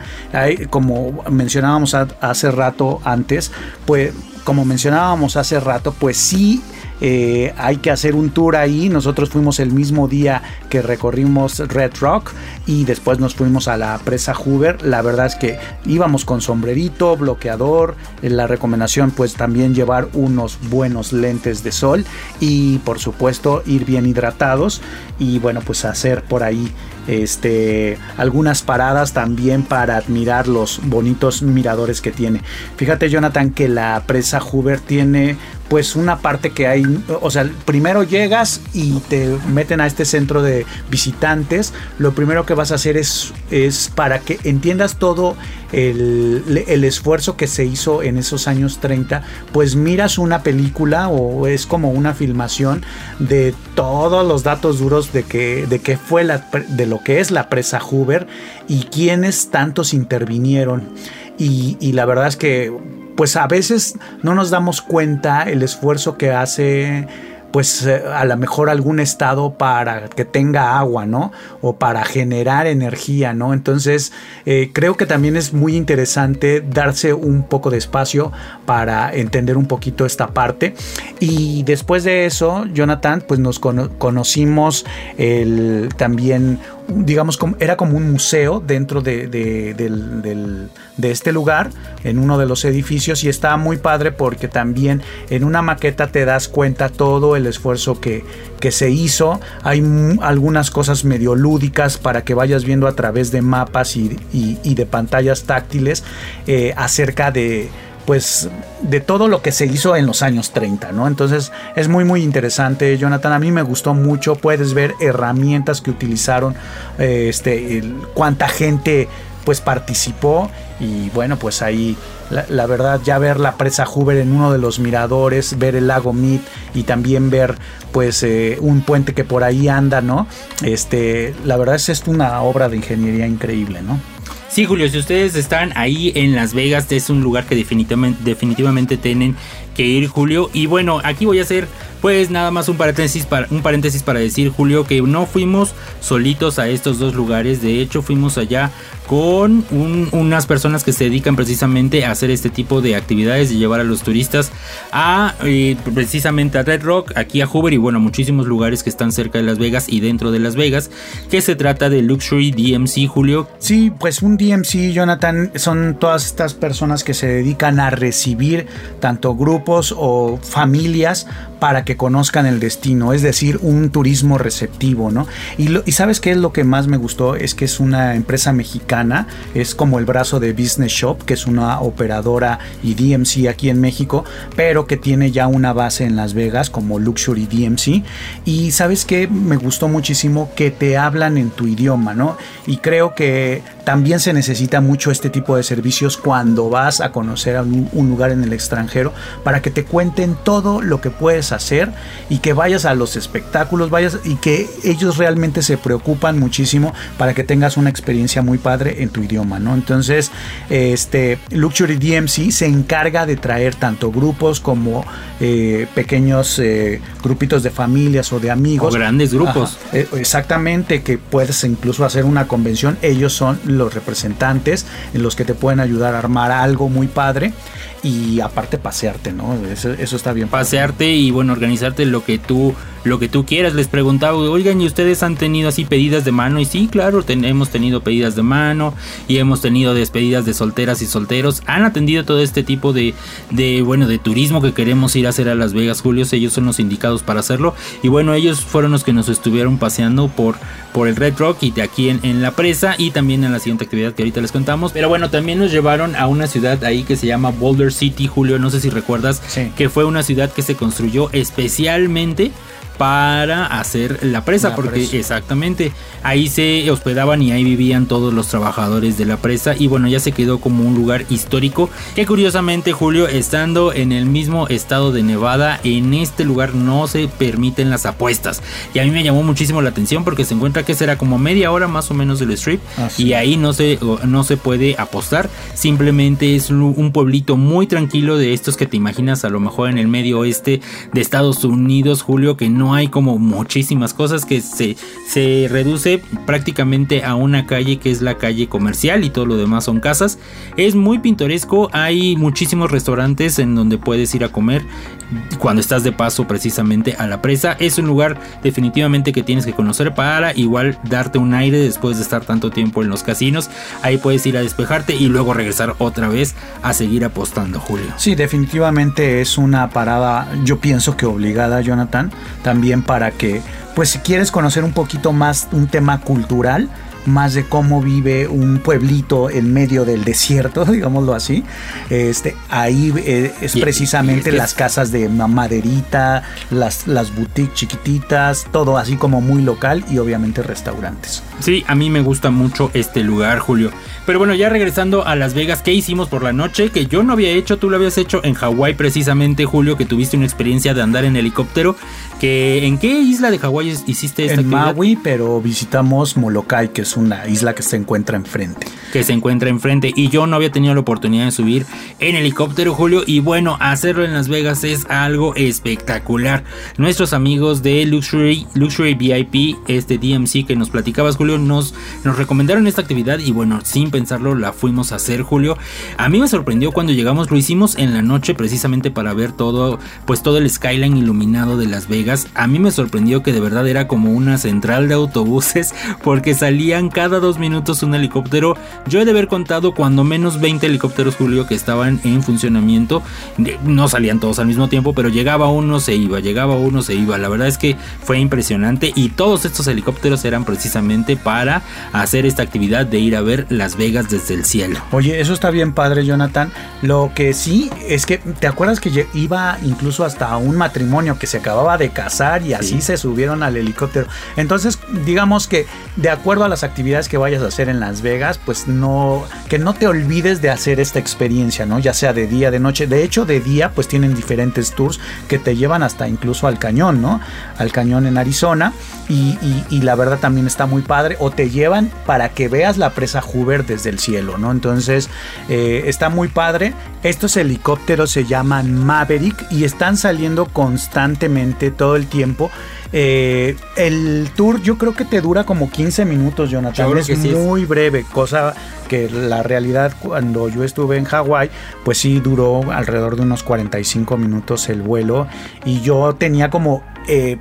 A: Como mencionábamos hace rato antes, pues como mencionábamos hace rato, pues sí eh, hay que hacer un tour ahí. Nosotros fuimos el mismo día que recorrimos Red Rock y después nos fuimos a la presa Hoover. La verdad es que íbamos con sombrerito, bloqueador. La recomendación pues también llevar unos buenos lentes de sol y por supuesto ir bien hidratados y bueno pues hacer por ahí este, algunas paradas también para admirar los bonitos miradores que tiene. Fíjate Jonathan que la presa Hoover tiene pues una parte que hay, o sea, primero llegas y te meten a este centro de visitantes, lo primero que vas a hacer es, es para que entiendas todo el, el, esfuerzo que se hizo en esos años 30, pues miras una película o es como una filmación de todos los datos duros de que, de que fue la, de lo que es la presa Hoover y quiénes tantos intervinieron. Y, y la verdad es que pues a veces no nos damos cuenta el esfuerzo que hace pues eh, a lo mejor algún estado para que tenga agua, ¿no? O para generar energía, ¿no? Entonces eh, creo que también es muy interesante darse un poco de espacio para entender un poquito esta parte. Y después de eso, Jonathan, pues nos conocimos el, también digamos, era como un museo dentro de, de, este lugar, en uno de los edificios, y estaba muy padre porque también en una maqueta te das cuenta todo el esfuerzo que, que se hizo. Hay algunas cosas medio lúdicas para que vayas viendo a través de mapas y, de pantallas táctiles eh, acerca de pues de todo lo que se hizo en los años 30, ¿no? Entonces es muy muy interesante, Jonathan, a mí me gustó mucho, puedes ver herramientas que utilizaron, eh, este, cuánta gente pues participó y bueno, pues ahí la, verdad ya ver la presa Hoover en uno de los miradores, ver el lago Mead y también ver pues eh, un puente que por ahí anda, ¿no? Este, la verdad es, es una obra de ingeniería increíble, ¿no?
B: Sí, Julio, si ustedes están ahí en Las Vegas, es un lugar que definitivamente, tienen que ir, Julio. Y bueno, aquí voy a hacer pues nada más un paréntesis, para, un paréntesis para decir, Julio, que no fuimos solitos a estos dos lugares. De hecho, fuimos allá con unas personas que se dedican precisamente a hacer este tipo de actividades y llevar a los turistas a eh, precisamente a Red Rock, aquí a Hoover y bueno, muchísimos lugares que están cerca de Las Vegas y dentro de Las Vegas, que se trata de Luxury DMC, Julio.
A: Sí, pues un DMC, Jonathan, son todas estas personas que se dedican a recibir tanto grupos o familias para que conozcan el destino, es decir, un turismo receptivo, ¿no? Y, sabes qué es lo que más me gustó, es que es una empresa mexicana, es como el brazo de Business Shop, que es una operadora y DMC aquí en México, pero que tiene ya una base en Las Vegas como Luxury DMC. Y sabes qué, me gustó muchísimo que te hablan en tu idioma, ¿no? Y creo que también se necesita mucho este tipo de servicios cuando vas a conocer un, un lugar en el extranjero para que te cuenten todo lo que puedes hacer y que vayas a los espectáculos, vayas y que ellos realmente se preocupan muchísimo para que tengas una experiencia muy padre en tu idioma, ¿no? Entonces, este Luxury DMC se encarga de traer tanto grupos como eh, pequeños eh, grupitos de familias o de amigos.
B: O grandes grupos.
A: Eh, exactamente, que puedes incluso hacer una convención. Ellos son los representantes en los que te pueden ayudar a armar algo muy padre y aparte pasearte, ¿no? Eso, eso está bien.
B: Pasearte y bueno, organizarte lo que tú lo que tú quieras. Les preguntaba, oigan, ¿y ustedes han tenido así pedidas de mano? Y sí, claro, hemos tenido pedidas de mano y hemos tenido despedidas de solteras y solteros. Han atendido todo este tipo de, de, bueno, de turismo que queremos ir a hacer a Las Vegas, Julio. Ellos son los indicados para hacerlo. Y bueno, ellos fueron los que nos estuvieron paseando por, por el Red Rock y de aquí en, en la presa y también en la siguiente actividad que ahorita les contamos. Pero bueno, también nos llevaron a una ciudad ahí que se llama Boulder City, Julio. No sé si recuerdas que fue una ciudad que se construyó especialmente para hacer la presa, porque exactamente ahí se hospedaban y ahí vivían todos los trabajadores de la presa y bueno, ya se quedó como un lugar histórico que curiosamente Julio, estando en el mismo estado de Nevada, en este lugar no se permiten las apuestas. Y a mí me llamó muchísimo la atención porque se encuentra que será como media hora más o menos del strip ah, y ahí no se, no se puede apostar, simplemente es un pueblito muy tranquilo de estos que te imaginas a lo mejor en el medio oeste de Estados Unidos, Julio, que no hay como muchísimas cosas que se, se reduce prácticamente a una calle que es la calle comercial y todo lo demás son casas. Es muy pintoresco, hay muchísimos restaurantes en donde puedes ir a comer cuando estás de paso precisamente a la presa. Es un lugar definitivamente que tienes que conocer para igual darte un aire después de estar tanto tiempo en los casinos. Ahí puedes ir a despejarte y luego regresar otra vez a seguir apostando, Julio.
A: Sí, definitivamente es una parada, yo pienso que obligada, Jonathan. También también para que, pues si quieres conocer un poquito más un tema cultural, más de cómo vive un pueblito en medio del desierto, [laughs] digámoslo así. Este, ahí eh, es precisamente las casas de maderita, las, las boutiques chiquititas, todo así como muy local y obviamente restaurantes.
B: Sí, a mí me gusta mucho este lugar, Julio. Pero bueno, ya regresando a Las Vegas, ¿qué hicimos por la noche? Que yo no había hecho, tú lo habías hecho en Hawái precisamente, Julio, que tuviste una experiencia de andar en helicóptero. Que, ¿En qué isla de Hawái hiciste esta
A: En Maui, pero visitamos Molokai, que es una isla que se encuentra enfrente.
B: Que se encuentra enfrente. Y yo no había tenido la oportunidad de subir en helicóptero, Julio. Y bueno, hacerlo en Las Vegas es algo espectacular. Nuestros amigos de Luxury, Luxury VIP, este DMC que nos platicabas, Julio, nos, nos recomendaron esta actividad. Y bueno, sin pensarlo, la fuimos a hacer, Julio. A mí me sorprendió cuando llegamos, lo hicimos en la noche precisamente para ver todo, pues todo el skyline iluminado de Las Vegas. A mí me sorprendió que de verdad era como una central de autobuses [laughs] porque cada dos minutos un helicóptero. Yo he de haber contado cuando menos 20 helicópteros, Julio, que estaban en funcionamiento. No salían todos al mismo tiempo, pero llegaba uno, se iba, llegaba uno, se iba. La verdad es que fue impresionante y todos estos helicópteros eran precisamente para hacer esta actividad de ir a ver Las Vegas desde el cielo.
A: Oye, eso está bien padre, Jonathan. Lo que sí es que, ¿te acuerdas que iba incluso hasta un matrimonio que se acababa de casar y así se subieron al helicóptero? Entonces, digamos que de acuerdo a las actividades que vayas a hacer en Las Vegas, pues no, que no te olvides de hacer esta experiencia, ¿no? Ya sea de día, de noche. De hecho, de día, pues tienen diferentes tours que te llevan hasta incluso al cañón, ¿no? Al cañón en Arizona. Y, la verdad también está muy padre. O te llevan para que veas la presa Hoover desde el cielo, ¿no? Entonces, eh, está muy padre. Estos helicópteros se llaman Maverick y están saliendo constantemente todo el tiempo. Eh, el tour yo creo que te dura como 15 minutos, Jonathan. Es muy breve, cosa que la realidad cuando yo estuve en Hawái, pues sí duró alrededor de unos 45 minutos el vuelo y yo tenía como... Eh,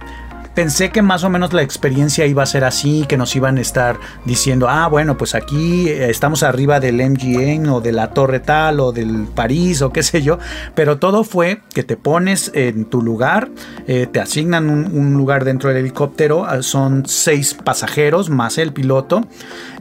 A: pensé que más o menos la experiencia iba a ser así, que nos iban a estar diciendo, ah, bueno, pues aquí eh, estamos arriba del MGM o de la Torre Tal o del París o qué sé yo, pero todo fue que te pones en tu lugar, eh, te asignan un, lugar dentro del helicóptero, ah, son seis pasajeros más el piloto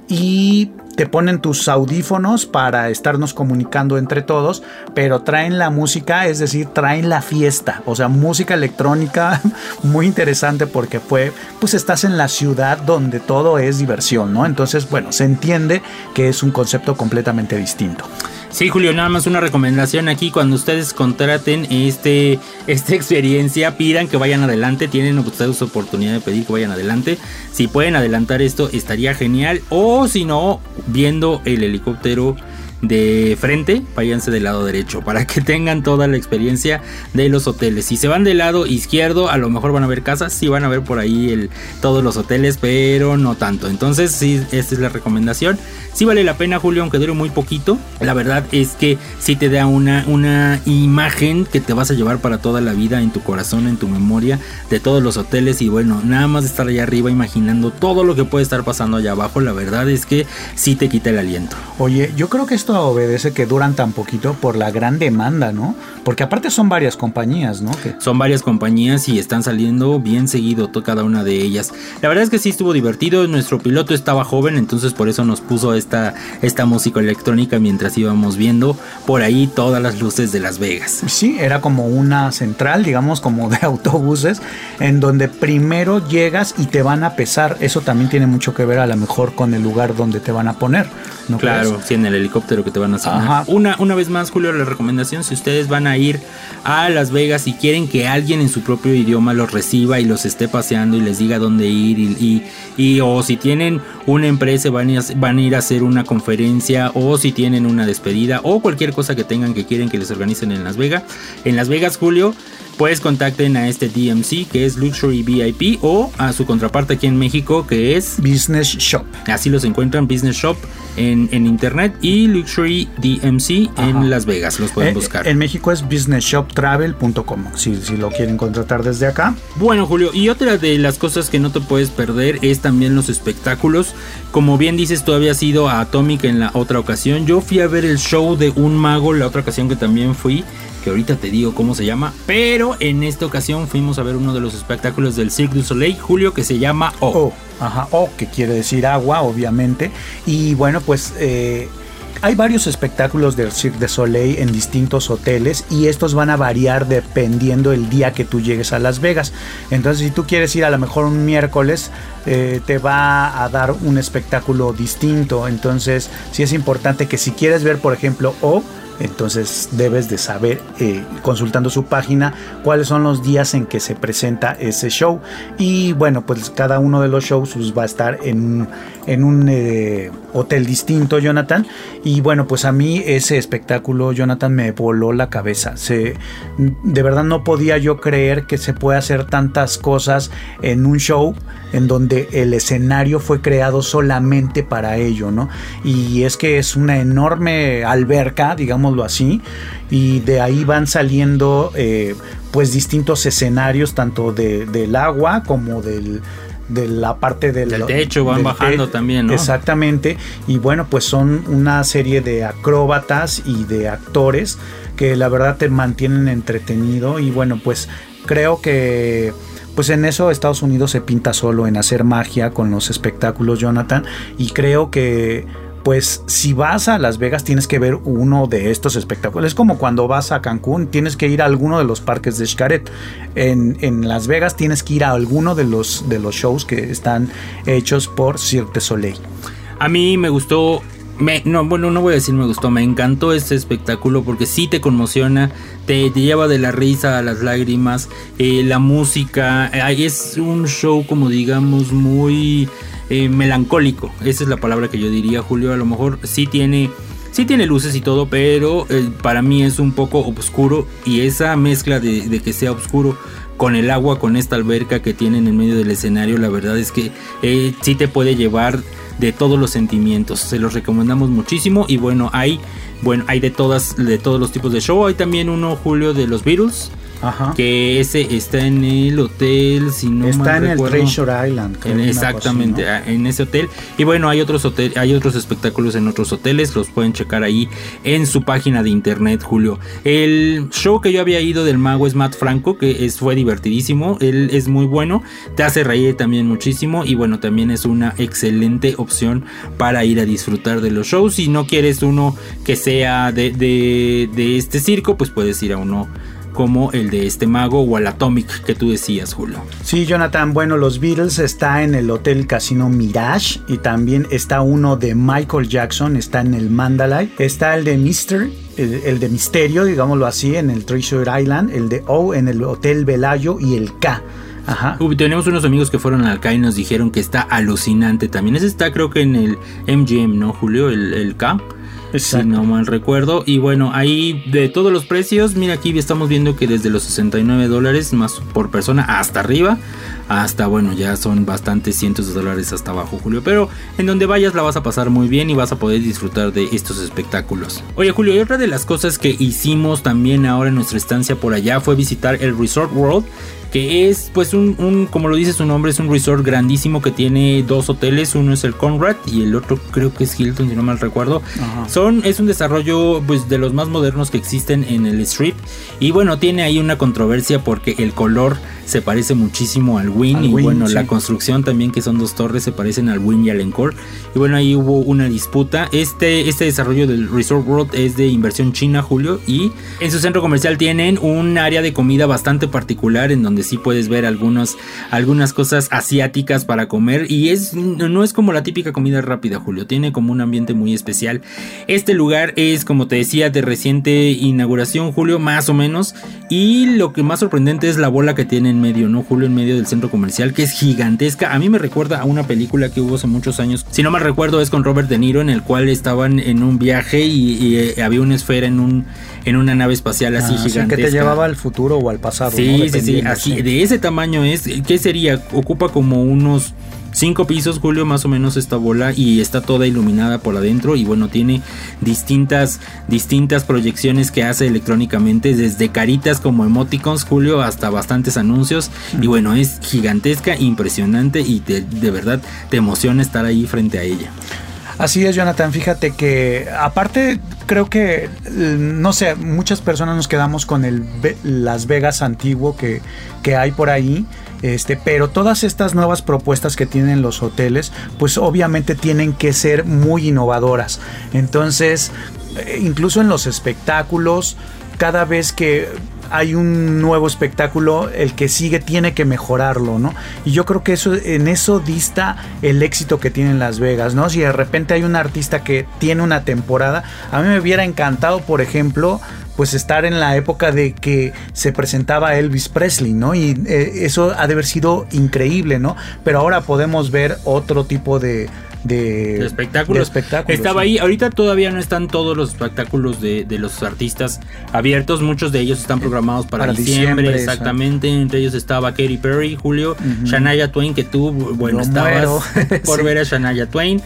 A: y te ponen tus audífonos para estarnos comunicando entre todos, pero traen la música, es decir, traen la fiesta, o sea, música electrónica [laughs] muy interesante porque fue, pues estás en la ciudad donde todo es diversión, ¿no? Entonces, bueno, se entiende que es un concepto completamente distinto.
B: Sí, Julio, nada más una recomendación aquí. Cuando ustedes contraten este, esta [laughs] experiencia, pidan que vayan adelante. Tienen ustedes oportunidad de pedir que vayan adelante. Si pueden adelantar esto, estaría genial. O si no, viendo el helicóptero de frente, váyanse del lado derecho para que tengan toda la experiencia de los hoteles. Si se van del lado izquierdo, a lo mejor van a ver casas, sí van a ver por ahí todos los hoteles, pero no tanto. Entonces, sí, esta es la recomendación. Sí vale la pena, Julio, aunque dure muy poquito. La verdad es que sí te da una, una imagen que te vas a llevar para toda la vida en tu corazón, en tu memoria, de todos los hoteles. Y bueno, nada más estar allá arriba imaginando todo lo que puede estar pasando allá abajo, la verdad es que sí te quita el aliento.
A: Oye, yo creo que esto obedece que duran tan poquito por la gran demanda, ¿no? Porque aparte son varias compañías, ¿no?
B: Son varias compañías y están saliendo bien seguido cada una de ellas. La verdad es que sí estuvo divertido, nuestro piloto estaba joven, entonces por eso nos puso esta, esta música electrónica mientras íbamos viendo por ahí todas las luces de Las Vegas.
A: Sí, era como una central, digamos, como de [laughs] autobuses, en donde primero llegas y te van a pesar. Eso también tiene mucho que ver a lo mejor con el lugar donde te van a poner. ¿No
B: claro, sí, en el helicóptero que te van a hacer. Una, una vez más, Julio, la recomendación, si ustedes van a ir a Las Vegas y quieren que alguien en su propio idioma los reciba y los esté paseando y les diga dónde ir y, y, o si tienen una empresa van a, van a ir a hacer una conferencia o si tienen una despedida o cualquier cosa que tengan que quieren que les organicen en Las Vegas. En Las Vegas, Julio, pues contacten a este DMC que es Luxury VIP o a su contraparte aquí en México que es
A: Business Shop.
B: Así los encuentran Business Shop en, internet y Luxury DMC en Las Vegas. Los pueden
A: eh,
B: buscar.
A: En México es businessshoptravel.com si, si lo quieren contratar desde acá.
B: Bueno, Julio, y otra de las cosas que no te puedes perder es también los espectáculos. Como bien dices, tú habías ido a Atomic en la otra ocasión. Yo fui a ver el show de un mago la otra ocasión que también fui ahorita te digo cómo se llama, pero en esta ocasión fuimos a ver uno de los espectáculos del Cirque du Soleil, Julio, que se llama O.
A: O, ajá, O, que quiere decir agua, obviamente. Y bueno, pues... Eh, hay varios espectáculos del Cirque du Soleil en distintos hoteles y estos van a variar dependiendo el día que tú llegues a Las Vegas. Entonces, si tú quieres ir a lo mejor un miércoles, eh, te va a dar un espectáculo distinto. Entonces, sí es importante que si quieres ver, por ejemplo, O, entonces debes de saber, eh, consultando su página, cuáles son los días en que se presenta ese show. Y bueno, pues cada uno de los shows pues, va a estar en, en un eh, hotel distinto, Jonathan. Y bueno, pues a mí ese espectáculo, Jonathan, me voló la cabeza. Se, de verdad no podía yo creer que se puede hacer tantas cosas en un show en donde el escenario fue creado solamente para ello, ¿no? Y es que es una enorme alberca, digámoslo así, y de ahí van saliendo eh, pues distintos escenarios, tanto del agua como del de la parte del,
B: del techo van bajando también, ¿no?
A: Exactamente. Y bueno, pues son una serie de acróbatas y de actores que la verdad te mantienen entretenido y bueno, pues creo que pues en eso Estados Unidos se pinta solo en hacer magia con los espectáculos, Jonathan, y creo que pues si vas a Las Vegas tienes que ver uno de estos espectáculos. Es como cuando vas a Cancún, tienes que ir a alguno de los parques de Xcaret. En, en, Las Vegas tienes que ir a alguno de los, de los shows que están hechos por Cirque Soleil.
B: A mí me gustó me, no, bueno, no voy a decir me gustó, me encantó este espectáculo porque sí te conmociona, te, lleva de la risa a las lágrimas, eh, la música, es un show como digamos muy eh, melancólico, esa es la palabra que yo diría, Julio, a lo mejor sí tiene... Sí tiene luces y todo, pero eh, para mí es un poco oscuro y esa mezcla de, de que sea oscuro con el agua, con esta alberca que tienen en medio del escenario, la verdad es que sí te puede llevar de todos los sentimientos. Se los recomendamos muchísimo y bueno, hay bueno, hay de todas de todos los tipos de show. Hay también uno Julio de los Beatles que ese está en el hotel, si no
A: Está
B: en
A: el Treasure Island.
B: exactamente, ah, en ese hotel. Y bueno, hay otros hotel, hay otros espectáculos en otros hoteles, los pueden checar ahí en su página de internet, Julio. El show que yo había ido del mago es Matt Franco, que es, fue divertidísimo, él es muy bueno, te hace reír también muchísimo y bueno, también es una excelente opción para ir a disfrutar de los shows. Si no quieres uno que sea de, de, de este circo, pues puedes ir a uno como el de este mago o el Atomic que tú decías, Julio.
A: Sí, Jonathan, bueno, los Beatles está en el Hotel Casino Mirage y también está uno de Michael Jackson, está en el Mandalay, está el de Mr el, de Misterio, digámoslo así, en el Treasure Island, el de O en el Hotel Velayo y el K.
B: Ajá. tenemos unos amigos que fueron al K y nos dijeron que está alucinante también. Ese está creo que en el MGM, ¿no, Julio? El, el K. Si no mal recuerdo. Y bueno, ahí de todos los precios, mira aquí estamos viendo que desde los 69 dólares más por persona hasta arriba hasta bueno, ya son bastantes cientos de dólares hasta abajo, Julio. Pero en donde vayas la vas a pasar muy bien y vas a poder disfrutar de estos espectáculos. Oye, Julio, y otra de las cosas que hicimos también ahora en nuestra estancia por allá fue visitar el Resort World que es pues un, como lo dice su nombre, es un resort grandísimo que tiene dos hoteles, uno es el Conrad y el otro creo que es Hilton si no mal recuerdo. Son es un desarrollo pues de los más modernos que existen en el Strip y bueno, tiene ahí una controversia porque el color se parece muchísimo al Win y bueno, la construcción también que son dos torres se parecen al Win y al Encore. Y bueno, ahí hubo una disputa. Este, este desarrollo del Resort World es de inversión china, Julio, y en su centro comercial tienen un área de comida bastante particular en donde sí puedes ver algunos, algunas cosas asiáticas para comer y es no es como la típica comida rápida, Julio, tiene como un ambiente muy especial. Este lugar es como te decía de reciente inauguración, Julio, más o menos, y lo que más sorprendente es la bola que tienen medio, ¿no? Julio en medio del centro comercial, que es gigantesca. A mí me recuerda a una película que hubo hace muchos años. Si no mal recuerdo, es con Robert De Niro, en el cual estaban en un viaje y, eh, había una esfera en un en una nave espacial así ah, gigantesca.
A: que te llevaba al futuro o al pasado.
B: Sí, sí, sí, así, de ese tamaño es. ¿Qué sería? Ocupa como unos Cinco pisos, Julio, más o menos esta bola y está toda iluminada por adentro y bueno, tiene distintas, distintas proyecciones que hace electrónicamente, desde caritas como emoticons, Julio, hasta bastantes anuncios y bueno, es gigantesca, impresionante y de, de verdad te emociona estar ahí frente a ella.
A: Así es, Jonathan. Fíjate que aparte creo que, no sé, muchas personas nos quedamos con el Las Vegas antiguo que, que hay por ahí. Este, pero todas estas nuevas propuestas que tienen los hoteles, pues obviamente tienen que ser muy innovadoras. Entonces, eh, incluso en los espectáculos, cada vez que hay un nuevo espectáculo, el que sigue tiene que mejorarlo, ¿no? Y yo creo que eso, en eso dista el éxito que tienen Las Vegas, ¿no? Si de repente hay un artista que tiene una temporada, a mí me hubiera encantado, por ejemplo, pues estar en la época de que se presentaba Elvis Presley, ¿no? Y eh, eso ha de haber sido increíble, ¿no? Pero ahora podemos ver otro tipo de, de,
B: espectáculos. Estaba ahí, ahorita todavía no están todos los espectáculos de, los artistas abiertos, muchos de ellos están programados para, diciembre, exactamente, entre ellos estaba Katy Perry, Julio, Shania Twain, que tú, bueno, estabas [laughs] [laughs] por ver a Shania Twain,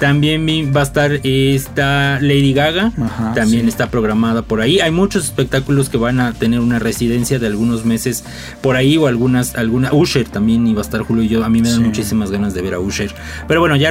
B: también va a estar esta Lady Gaga, también está programada por ahí, hay muchos espectáculos que van a tener una residencia de algunos meses por ahí o algunas, alguna, Usher también iba a estar Julio y yo, a mí me dan muchísimas ganas de ver a Usher, pero bueno, ya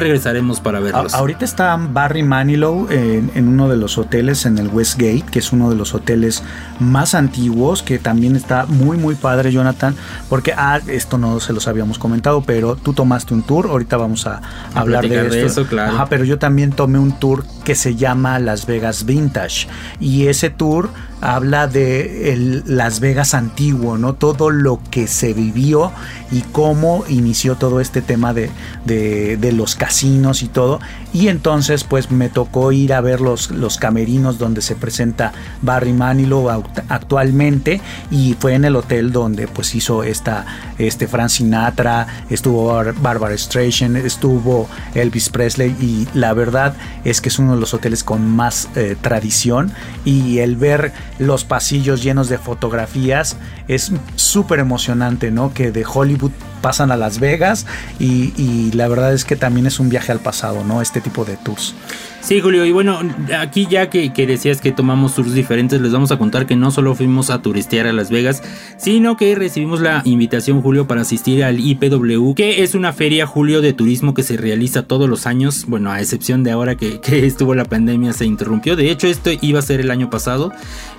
B: para verlos.
A: ahorita está Barry Manilow en, uno de los hoteles en el Westgate, que es uno de los hoteles más antiguos, que también está muy, muy padre, Jonathan, porque, ah, esto no se los habíamos comentado, pero tú tomaste un tour, ahorita vamos a, hablar de,
B: eso, claro.
A: Ajá, pero yo también tomé un tour que se llama Las Vegas Vintage, y ese tour habla de Las Vegas antiguo, ¿no? Todo lo que se vivió y cómo inició todo este tema de, de, los casinos y todo. Y entonces pues me tocó ir a ver los, los camerinos donde se presenta Barry Manilow actualmente y fue en el hotel donde pues hizo esta, este Frank Sinatra, estuvo Barbara Streisand, estuvo Elvis Presley y la verdad es que es uno de los hoteles con más eh, tradición y el ver los pasillos llenos de fotografías. Es súper emocionante, ¿no? Que de Hollywood pasan a Las Vegas y, y, la verdad es que también es un viaje al pasado, ¿no? Este tipo de tours.
B: Sí, Julio, y bueno, aquí ya que, decías que tomamos tours diferentes, les vamos a contar que no solo fuimos a turistear a Las Vegas, sino que recibimos la invitación, Julio, para asistir al IPW, que es una feria, Julio, de turismo que se realiza todos los años, bueno, a excepción de ahora que, estuvo la pandemia, se interrumpió. De hecho, esto iba a ser el año pasado,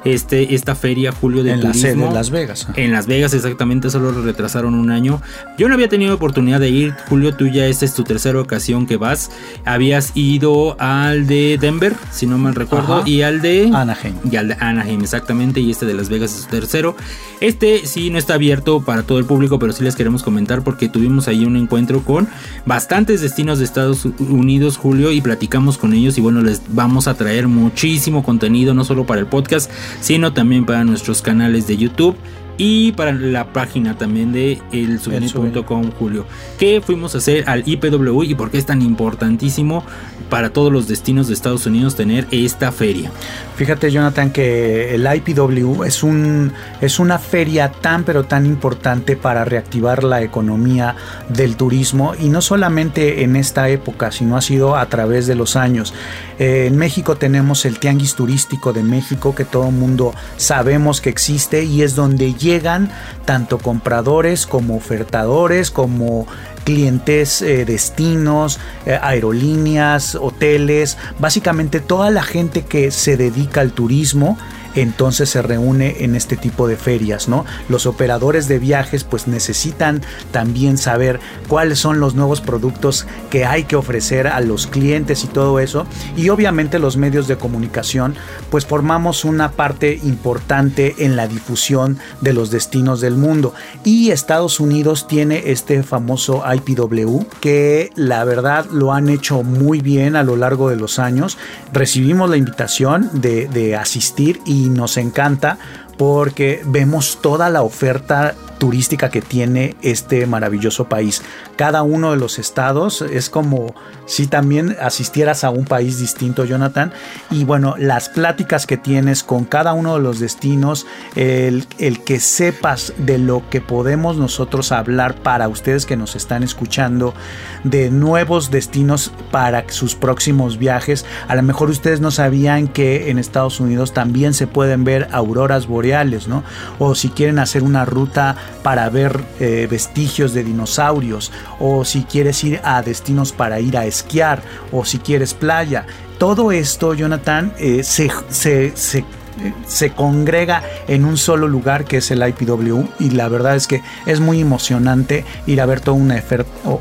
B: este, esta feria, Julio, de
A: en
B: turismo.
A: En Las Vegas.
B: En Las Vegas, exactamente, solo lo retrasaron un año, Yo no había tenido oportunidad de ir, Julio, tú ya esta es tu tercera ocasión que vas. Habías ido al de Denver, si no mal recuerdo, y al de
A: Anaheim.
B: Y al de Anaheim, exactamente, y este de Las Vegas es su tercero. Este sí no está abierto para todo el público, pero sí les queremos comentar porque tuvimos ahí un encuentro con bastantes destinos de Estados Unidos, Julio, y platicamos con ellos y bueno, les vamos a traer muchísimo contenido, no solo para el podcast, sino también para nuestros canales de YouTube y para la página también de elsouvenir.com Julio que fuimos a hacer al IPW y por qué es tan importantísimo para todos los destinos de Estados Unidos tener esta feria.
A: Fíjate Jonathan que el IPW es, un, es una feria tan pero tan importante para reactivar la economía del turismo y no solamente en esta época, sino ha sido a través de los años. Eh, en México tenemos el Tianguis Turístico de México que todo el mundo sabemos que existe y es donde llegan tanto compradores como ofertadores, como clientes, eh, destinos, eh, aerolíneas, hoteles, básicamente toda la gente que se dedica al turismo entonces se reúne en este tipo de ferias, ¿no? Los operadores de viajes pues necesitan también saber cuáles son los nuevos productos que hay que ofrecer a los clientes y todo eso. Y obviamente los medios de comunicación pues formamos una parte importante en la difusión de los destinos del mundo. Y Estados Unidos tiene este famoso IPW que la verdad lo han hecho muy bien a lo largo de los años. Recibimos la invitación de, asistir y nos encanta porque vemos toda la oferta turística que tiene este maravilloso país. Cada uno de los estados es como si también asistieras a un país distinto, Jonathan. Y bueno, las pláticas que tienes con cada uno de los destinos, el, que sepas de lo que podemos nosotros hablar para ustedes que nos están escuchando, de nuevos destinos para sus próximos viajes. A lo mejor ustedes no sabían que en Estados Unidos también se pueden ver auroras boreales, ¿no? O si quieren hacer una ruta para ver eh, vestigios de dinosaurios, o si quieres ir a destinos para ir a esquiar, o si quieres playa. Todo esto, Jonathan, eh, se, se, se se congrega en un solo lugar que es el IPW y la verdad es que es muy emocionante ir a ver toda una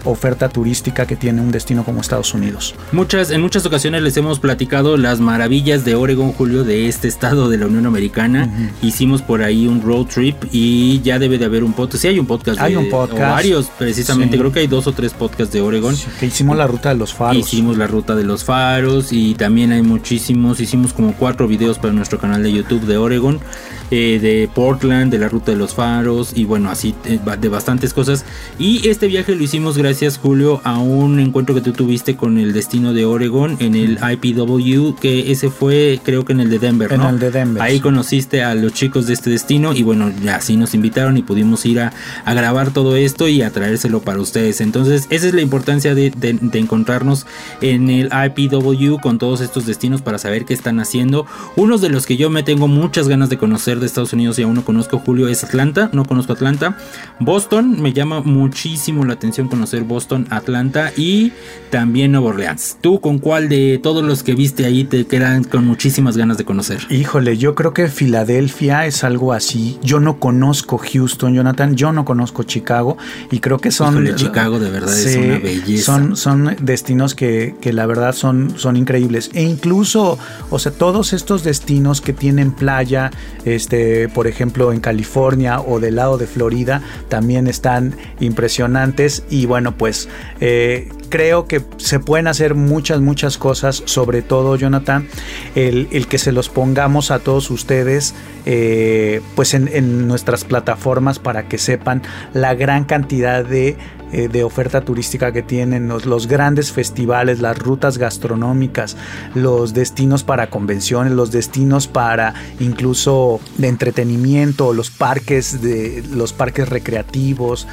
A: oferta, turística que tiene un destino como Estados Unidos.
B: Muchas, en muchas ocasiones les hemos platicado las maravillas de Oregon, Julio, de este estado de la Unión Americana. Hicimos por ahí un road trip y ya debe de haber un podcast. Sí, hay un podcast.
A: Hay un podcast.
B: varios, precisamente. Creo que hay dos o tres podcasts de Oregon.
A: que hicimos la ruta de los faros.
B: Hicimos la ruta de los faros y también hay muchísimos. Hicimos como cuatro videos para nuestro canal de YouTube de Oregon, eh, de Portland, de la ruta de los faros y bueno, así eh, de bastantes cosas. Y este viaje lo hicimos gracias, Julio, a un encuentro que tú tuviste con el destino de Oregon en el IPW, que ese fue creo que en el de Denver.
A: En el de Denver.
B: Ahí conociste a los chicos de este destino y bueno, así nos invitaron y pudimos ir a, grabar todo esto y a traérselo para ustedes. Entonces, esa es la importancia de, de encontrarnos en el IPW con todos estos destinos para saber qué están haciendo. Unos de los que yo me tengo muchas ganas de conocer de Estados Unidos y aún no conozco Julio es Atlanta, no conozco Atlanta. Boston, me llama muchísimo la atención conocer Boston, Atlanta y también Nueva Orleans. ¿Tú con cuál de todos los que viste ahí te quedan con muchísimas ganas de conocer?
A: Híjole, yo creo que Filadelfia es algo así. Yo no conozco Houston, Jonathan, yo no conozco Chicago y creo que son...
B: Híjole, Chicago de verdad es una belleza.
A: Son, son destinos que, que la verdad son, son increíbles. E incluso, o sea, todos estos destinos que tienen playa, este, por ejemplo en California o del lado de Florida, también están impresionantes. Y bueno, pues eh, creo que se pueden hacer muchas, muchas cosas, sobre todo Jonathan, el, que se los pongamos a todos ustedes eh, pues en, en nuestras plataformas para que sepan la gran cantidad de eh, de oferta turística que tienen, los, grandes festivales, las rutas gastronómicas, los destinos para convenciones, los destinos para incluso de entretenimiento, los parques de los parques recreativos,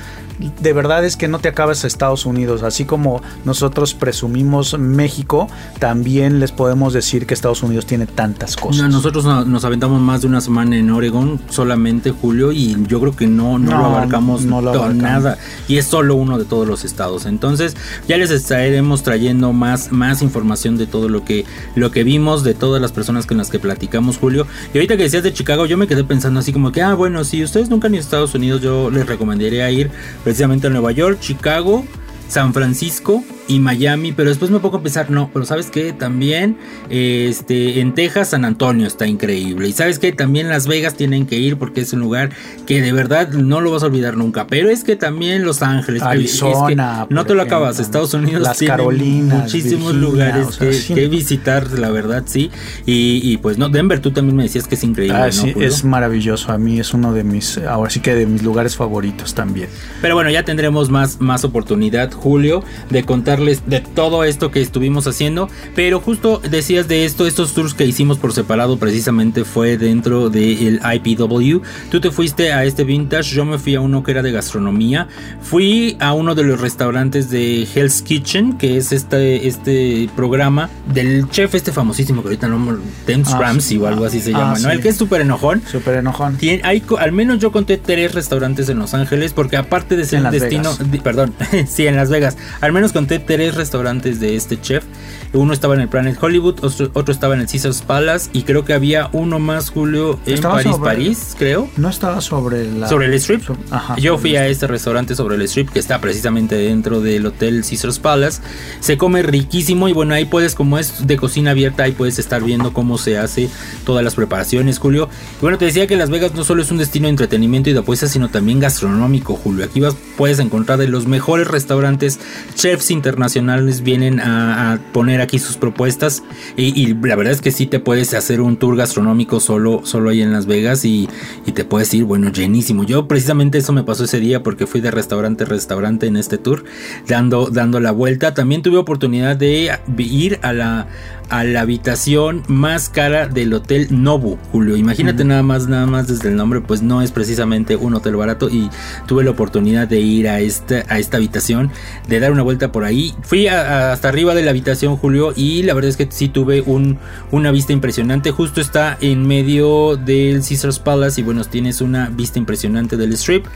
A: de verdad es que no te acabas a Estados Unidos. Así como nosotros presumimos México, también les podemos decir que Estados Unidos tiene tantas cosas.
B: nosotros nos aventamos más de una semana en Oregon, solamente Julio, y yo creo que no, no, lo abarcamos, no nada. Y es solo uno uno de todos los estados. Entonces ya les estaremos trayendo más, más información de todo lo que, lo que vimos, de todas las personas con las que platicamos, Julio. Y ahorita que decías de Chicago, yo me quedé pensando así como que, ah, bueno, si ustedes nunca han ido a Estados Unidos, yo les recomendaría ir precisamente Nueva York, Chicago, San Francisco y Miami, pero después me pongo a pensar, no, pero sabes que también este, en Texas, San Antonio está increíble. Y sabes que también Las Vegas tienen que ir porque es un lugar que de verdad no lo vas a olvidar nunca. Pero es que también Los Ángeles,
A: Arizona,
B: no te lo acabas. Estados Unidos
A: Las Carolinas,
B: muchísimos lugares que, visitar, la verdad, sí. Y, pues no, Denver, tú también me decías que es increíble. Ah,
A: sí, es maravilloso. A mí es uno de mis, ahora sí que de mis lugares favoritos también.
B: Pero bueno, ya tendremos más, más oportunidad, Julio, de contar de todo esto que estuvimos haciendo. Pero justo decías de esto, estos tours que hicimos por separado precisamente fue dentro del IPW. Tú te fuiste a este vintage, yo me fui a uno que era de gastronomía. Fui a uno de los restaurantes de Hell's Kitchen, que es este, este programa del chef este famosísimo que ahorita no Tim ah, Ramsey o algo así se llama, ah, ¿no? El que es súper enojón.
A: Súper enojón.
B: hay, al menos yo conté tres restaurantes en Los Ángeles, porque aparte de ser destino, perdón, [laughs] sí, en Las Vegas, al menos conté tres restaurantes de este chef. Uno estaba en el Planet Hollywood, otro, estaba en el Caesars Palace y creo que había uno más, Julio, en París, París, creo.
A: No estaba sobre la...
B: Sobre el Strip. Yo fui a este restaurante sobre el Strip que está precisamente dentro del Hotel Caesars Palace. Se come riquísimo y bueno, ahí puedes, como es de cocina abierta, ahí puedes estar viendo cómo se hace todas las preparaciones, Julio. Y bueno, te decía que Las Vegas no solo es un destino de entretenimiento y de apuestas, sino también gastronómico, Julio. Aquí vas, puedes encontrar de los mejores restaurantes, chefs internacionales vienen a, poner aquí sus propuestas y, la verdad es que sí te puedes hacer un tour gastronómico solo, solo ahí en Las Vegas y, te puedes ir, bueno, llenísimo. Yo precisamente eso me pasó ese día porque fui de restaurante a restaurante en este tour, dando, dando la vuelta. También tuve oportunidad de ir a la a la habitación más cara del hotel Nobu, Julio. Imagínate nada más, nada más desde el nombre, pues no es precisamente un hotel barato y tuve la oportunidad de ir a esta, a esta habitación, de dar una vuelta por ahí. Fui hasta arriba de la habitación, Julio, y la verdad es que sí tuve un, una vista impresionante. Justo está en medio del Caesars Palace y bueno, tienes una vista impresionante del strip.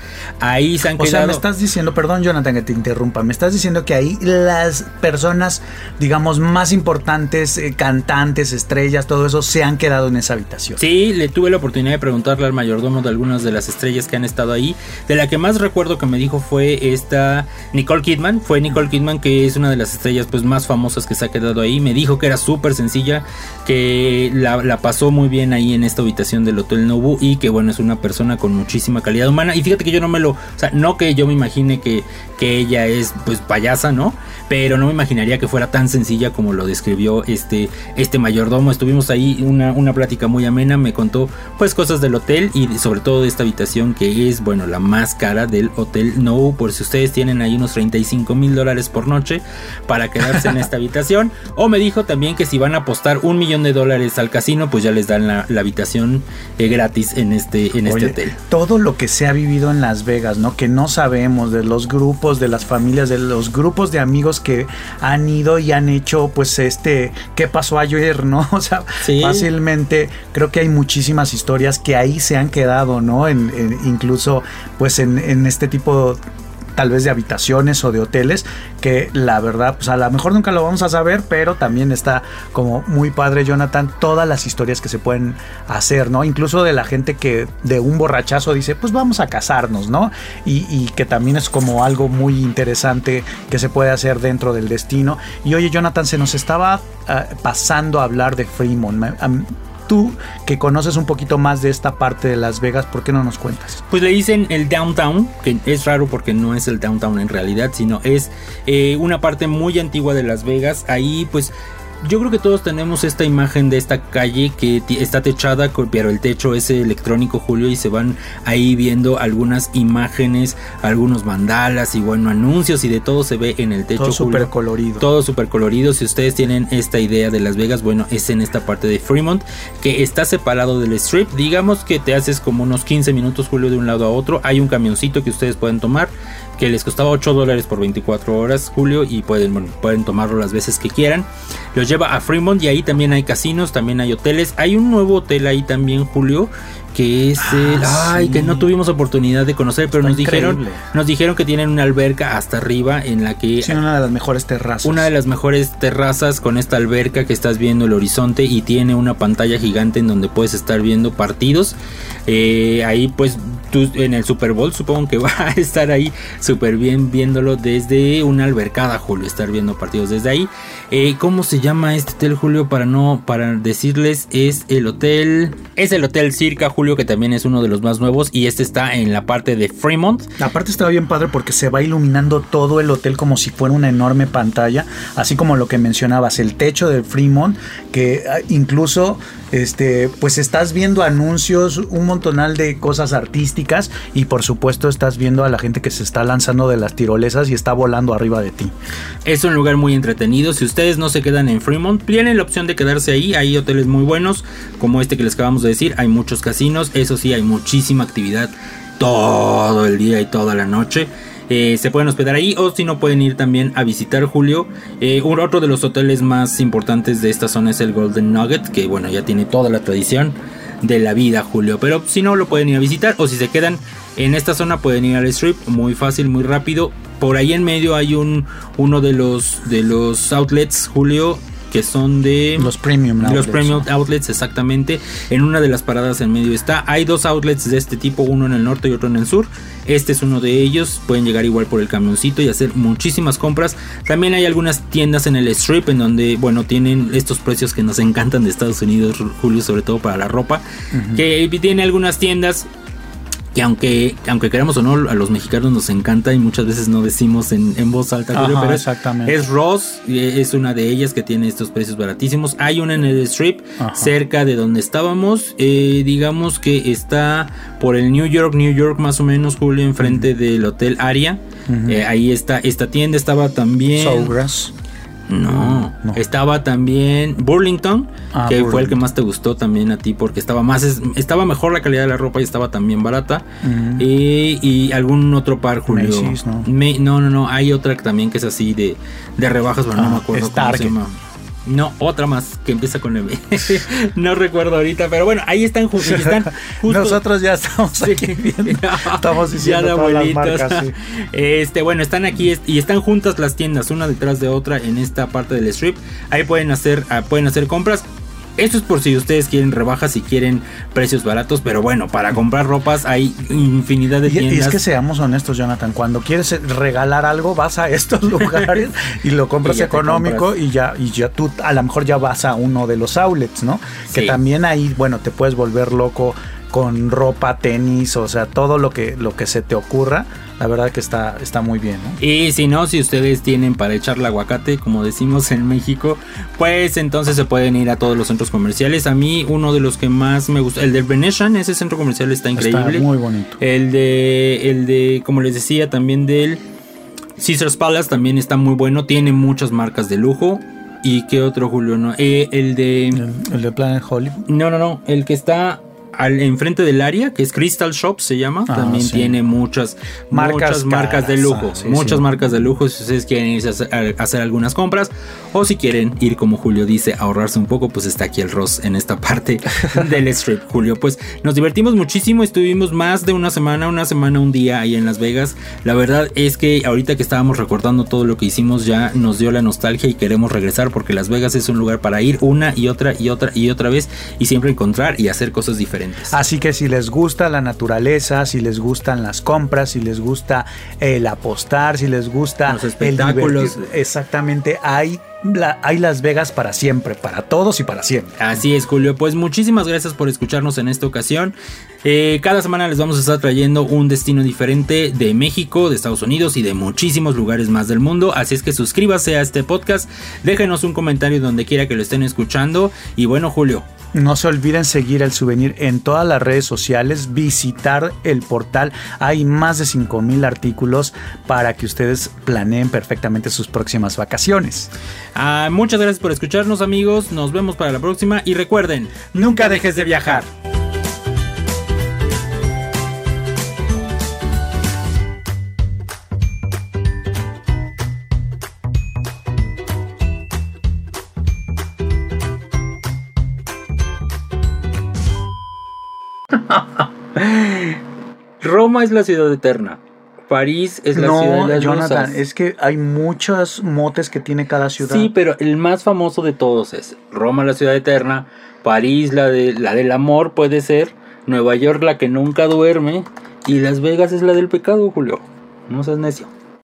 B: Ahí se han
A: o sea, me estás diciendo, perdón Jonathan que te interrumpa, me estás diciendo que ahí las personas, digamos, más importantes eh, cantantes, estrellas, todo eso se han quedado en esa habitación.
B: Sí, le tuve la oportunidad de preguntarle al mayordomo de algunas de las estrellas que han estado ahí. De la que más recuerdo que me dijo fue esta Nicole Kidman. Fue Nicole Kidman que es una de las estrellas pues más famosas que se ha quedado ahí. Me dijo que era súper sencilla, que la, pasó muy bien ahí en esta habitación del Hotel Nobu y que bueno, es una persona con muchísima calidad humana. Y fíjate que yo no me lo, o sea, no que yo me imagine que, que ella es pues payasa, ¿no? Pero no me imaginaría que fuera tan sencilla como lo describió este este, este, mayordomo. Estuvimos ahí una, una plática muy amena, me contó pues cosas del hotel y sobre todo de esta habitación que es, bueno, la más cara del hotel No, por si ustedes tienen ahí unos 35 mil dólares por noche para quedarse en esta [laughs] habitación. O me dijo también que si van a apostar un millón de dólares al casino, pues ya les dan la, habitación eh, gratis en este, en este hotel.
A: Todo lo que se ha vivido en Las Vegas, ¿no? Que no sabemos de los grupos, de las familias, de los grupos de amigos que han ido y han hecho pues este que pasó ayer, ¿no? [laughs] O sea, fácilmente creo que hay muchísimas historias que ahí se han quedado, ¿no? En, incluso pues en, en este tipo tal vez de habitaciones o de hoteles, que la verdad, pues a lo mejor nunca lo vamos a saber, pero también está como muy padre, Jonathan, todas las historias que se pueden hacer, ¿no? Incluso de la gente que de un borrachazo dice, pues vamos a casarnos, ¿no? Y, que también es como algo muy interesante que se puede hacer dentro del destino. Y oye, Jonathan, se nos estaba ah, pasando a hablar de Fremont tú que conoces un poquito más de esta parte de Las Vegas, ¿por qué no nos cuentas?
B: Pues le dicen el downtown, que es raro porque no es el downtown en realidad, sino es eh, una parte muy antigua de Las Vegas. Ahí pues yo creo que todos tenemos esta imagen de esta calle que está techada, pero el techo es electrónico, Julio, y se van ahí viendo algunas imágenes, algunos mandalas y bueno, anuncios y de todo se ve en el techo.
A: Todo súper colorido.
B: Todo súper colorido. Si ustedes tienen esta idea de Las Vegas, bueno, es en esta parte de Fremont, que está separado del strip. Digamos que te haces como unos 15 minutos, Julio, de un lado a otro. Hay un camioncito que ustedes pueden tomar que les costaba 8 dólares por 24 horas, Julio, y pueden, pueden tomarlo las veces que quieran. Los lleva a Fremont y ahí también hay casinos, también hay hoteles. Hay un nuevo hotel ahí también, Julio, que es el
A: Ah,
B: ay
A: sí.
B: que no tuvimos oportunidad de conocer pero
A: Está
B: nos dijeron nos dijeron que tienen una alberca hasta arriba en la que
A: Sí, una de las mejores terrazas.
B: una de las mejores terrazas con esta alberca que estás viendo el horizonte y tiene una pantalla gigante en donde puedes estar viendo partidos. Eh, ahí pues en el Super Bowl supongo que [laughs] va a estar ahí súper bien viéndolo desde una albercada, Julio, estar viendo partidos desde ahí. Eh, ¿Cómo se llama este hotel, Julio? Para no, para decirles, es el hotel, es el hotel Circa, Julio, que también es uno de los más nuevos y este está en la parte de Fremont.
A: Aparte estaba bien padre porque se va iluminando todo el hotel como si fuera una enorme pantalla, así como lo que mencionabas, el techo del Fremont, que ah, incluso este pues estás viendo anuncios, un montonal de cosas artísticas y por supuesto estás viendo a la gente que se está lanzando de las tirolesas y está volando arriba de ti.
B: Es un lugar muy entretenido. Si ustedes no se quedan en Fremont, tienen la opción de quedarse ahí. Hay hoteles muy buenos, como este que les acabamos de decir. Hay muchos casinos. Eso sí, hay muchísima actividad todo el día y toda la noche. Eh, se pueden hospedar ahí o si no pueden ir también a visitar Julio. Eh, otro de los hoteles más importantes de esta zona es el Golden Nugget, que bueno, ya tiene toda la tradición de la vida, Julio. Pero si no, lo pueden ir a visitar o si se quedan en esta zona pueden ir al strip, muy fácil, muy rápido. Por ahí en medio hay un uno de los de los outlets, Julio, que son de
A: Los premium
B: los
A: outlets,
B: premium
A: ¿no?
B: outlets exactamente. En una de las paradas en medio está. Hay dos outlets de este tipo, uno en el norte y otro en el sur. Este es uno de ellos. Pueden llegar igual por el camioncito y hacer muchísimas compras. También hay algunas tiendas en el strip en donde, bueno, tienen estos precios que nos encantan de Estados Unidos, Julio, sobre todo para la ropa. Que tiene algunas tiendas que aunque, aunque queramos o no, a los mexicanos nos encanta y muchas veces no decimos en, en voz alta,
A: Ajá,
B: pero es,
A: exactamente.
B: es Ross, y es una de ellas que tiene estos precios baratísimos. Hay una en el strip
A: Ajá.
B: cerca de donde estábamos, eh, digamos que está por el New York, New York más o menos, Julio, enfrente del Hotel Aria. Eh, ahí está, esta tienda estaba también...
A: Sawgrass.
B: No,
A: No.
B: estaba también Burlington,
A: Ah,
B: que fue el que más te gustó también a ti, porque estaba más, es- estaba mejor la calidad de la ropa y estaba también barata.
A: Ujú.
B: Y, y algún otro par, Julio.
A: Macy's, ¿no?
B: Me- no, no, no, hay otra que también que es así de, de rebajas, pero no
A: Ah,
B: me acuerdo cómo se llama. No, otra más que empieza con M. [laughs] no recuerdo ahorita, pero bueno, ahí están, ju- están justo. [laughs]
A: Nosotros ya estamos aquí viendo. [laughs] Estamos
B: Ya
A: diciendo
B: de
A: todas las marcas, sí.
B: Este, bueno, están aquí y están juntas las tiendas, una detrás de otra en esta parte del strip. Ahí pueden hacer, ah, pueden hacer compras. Esto es por si ustedes quieren rebajas y quieren precios baratos, pero bueno, para comprar ropas hay infinidad de
A: Y, y
B: tiendas.
A: es que seamos honestos, Jonathan, cuando quieres regalar algo, vas a estos [laughs] lugares y lo compras
B: Y
A: económico
B: compras.
A: y ya, y ya tú a lo mejor ya vas a uno de los outlets, ¿no? Que también ahí, bueno, te puedes volver loco con ropa, tenis, o sea, todo lo que, lo que se te ocurra, la verdad que está, está muy bien, ¿no?
B: Y si no, si ustedes tienen para echarle aguacate, como decimos en México, pues entonces se pueden ir a todos los centros comerciales. A mí uno de los que más me gusta, el del Venetian, ese centro comercial está increíble.
A: Está muy bonito.
B: El de, el de, como les decía, también del Caesars Palace también está muy bueno. Tiene muchas marcas de lujo. ¿Y qué otro, Julio? No, Eh, el de...
A: El, el de Planet Hollywood.
B: No, no, no. El que está al enfrente del área, que es Crystal Shop, se llama.
A: Ah,
B: también
A: sí.
B: tiene muchas
A: Marcas
B: muchas marcas de lujo.
A: Ah, sí,
B: muchas
A: sí.
B: marcas de lujo. Si ustedes quieren irse a hacer, a hacer algunas compras. O si quieren ir, como Julio dice, a ahorrarse un poco, pues está aquí el Ross en esta parte [laughs] del strip, Julio. Pues nos divertimos muchísimo. Estuvimos más de una semana, una semana, un día ahí en Las Vegas. La verdad es que ahorita que estábamos recordando todo lo que hicimos, ya nos dio la nostalgia y queremos regresar porque Las Vegas es un lugar para ir una y otra y otra y otra vez y siempre encontrar y hacer cosas diferentes.
A: Así que si les gusta la naturaleza, si les gustan las compras, si les gusta el apostar, si les gusta
B: Los
A: el
B: espectáculos.
A: divertir- exactamente, hay, la- hay Las Vegas para siempre, para todos y para siempre.
B: Así es, Julio. Pues muchísimas gracias por escucharnos en esta ocasión. Eh, cada semana les vamos a estar trayendo un destino diferente de México, de Estados Unidos y de muchísimos lugares más del mundo. Así es que suscríbase a este podcast, déjenos un comentario donde quiera que lo estén escuchando. Y bueno, Julio,
A: No se olviden seguir el souvenir en todas las redes sociales, visitar el portal. Hay más de 5000 artículos para que ustedes planeen perfectamente sus próximas vacaciones.
B: Ah, muchas gracias por escucharnos amigos, nos vemos para la próxima y recuerden,
A: nunca dejes de viajar. [laughs]
B: Roma es la ciudad eterna. París es la ciudad de
A: No,
B: las
A: Jonathan,
B: rusas.
A: es que hay muchos motes que tiene cada ciudad.
B: Sí, pero el más famoso de todos es Roma, la ciudad eterna, París, la, de, la del amor puede ser, Nueva York, la que nunca duerme, y Las Vegas es la del pecado, Julio. No seas necio.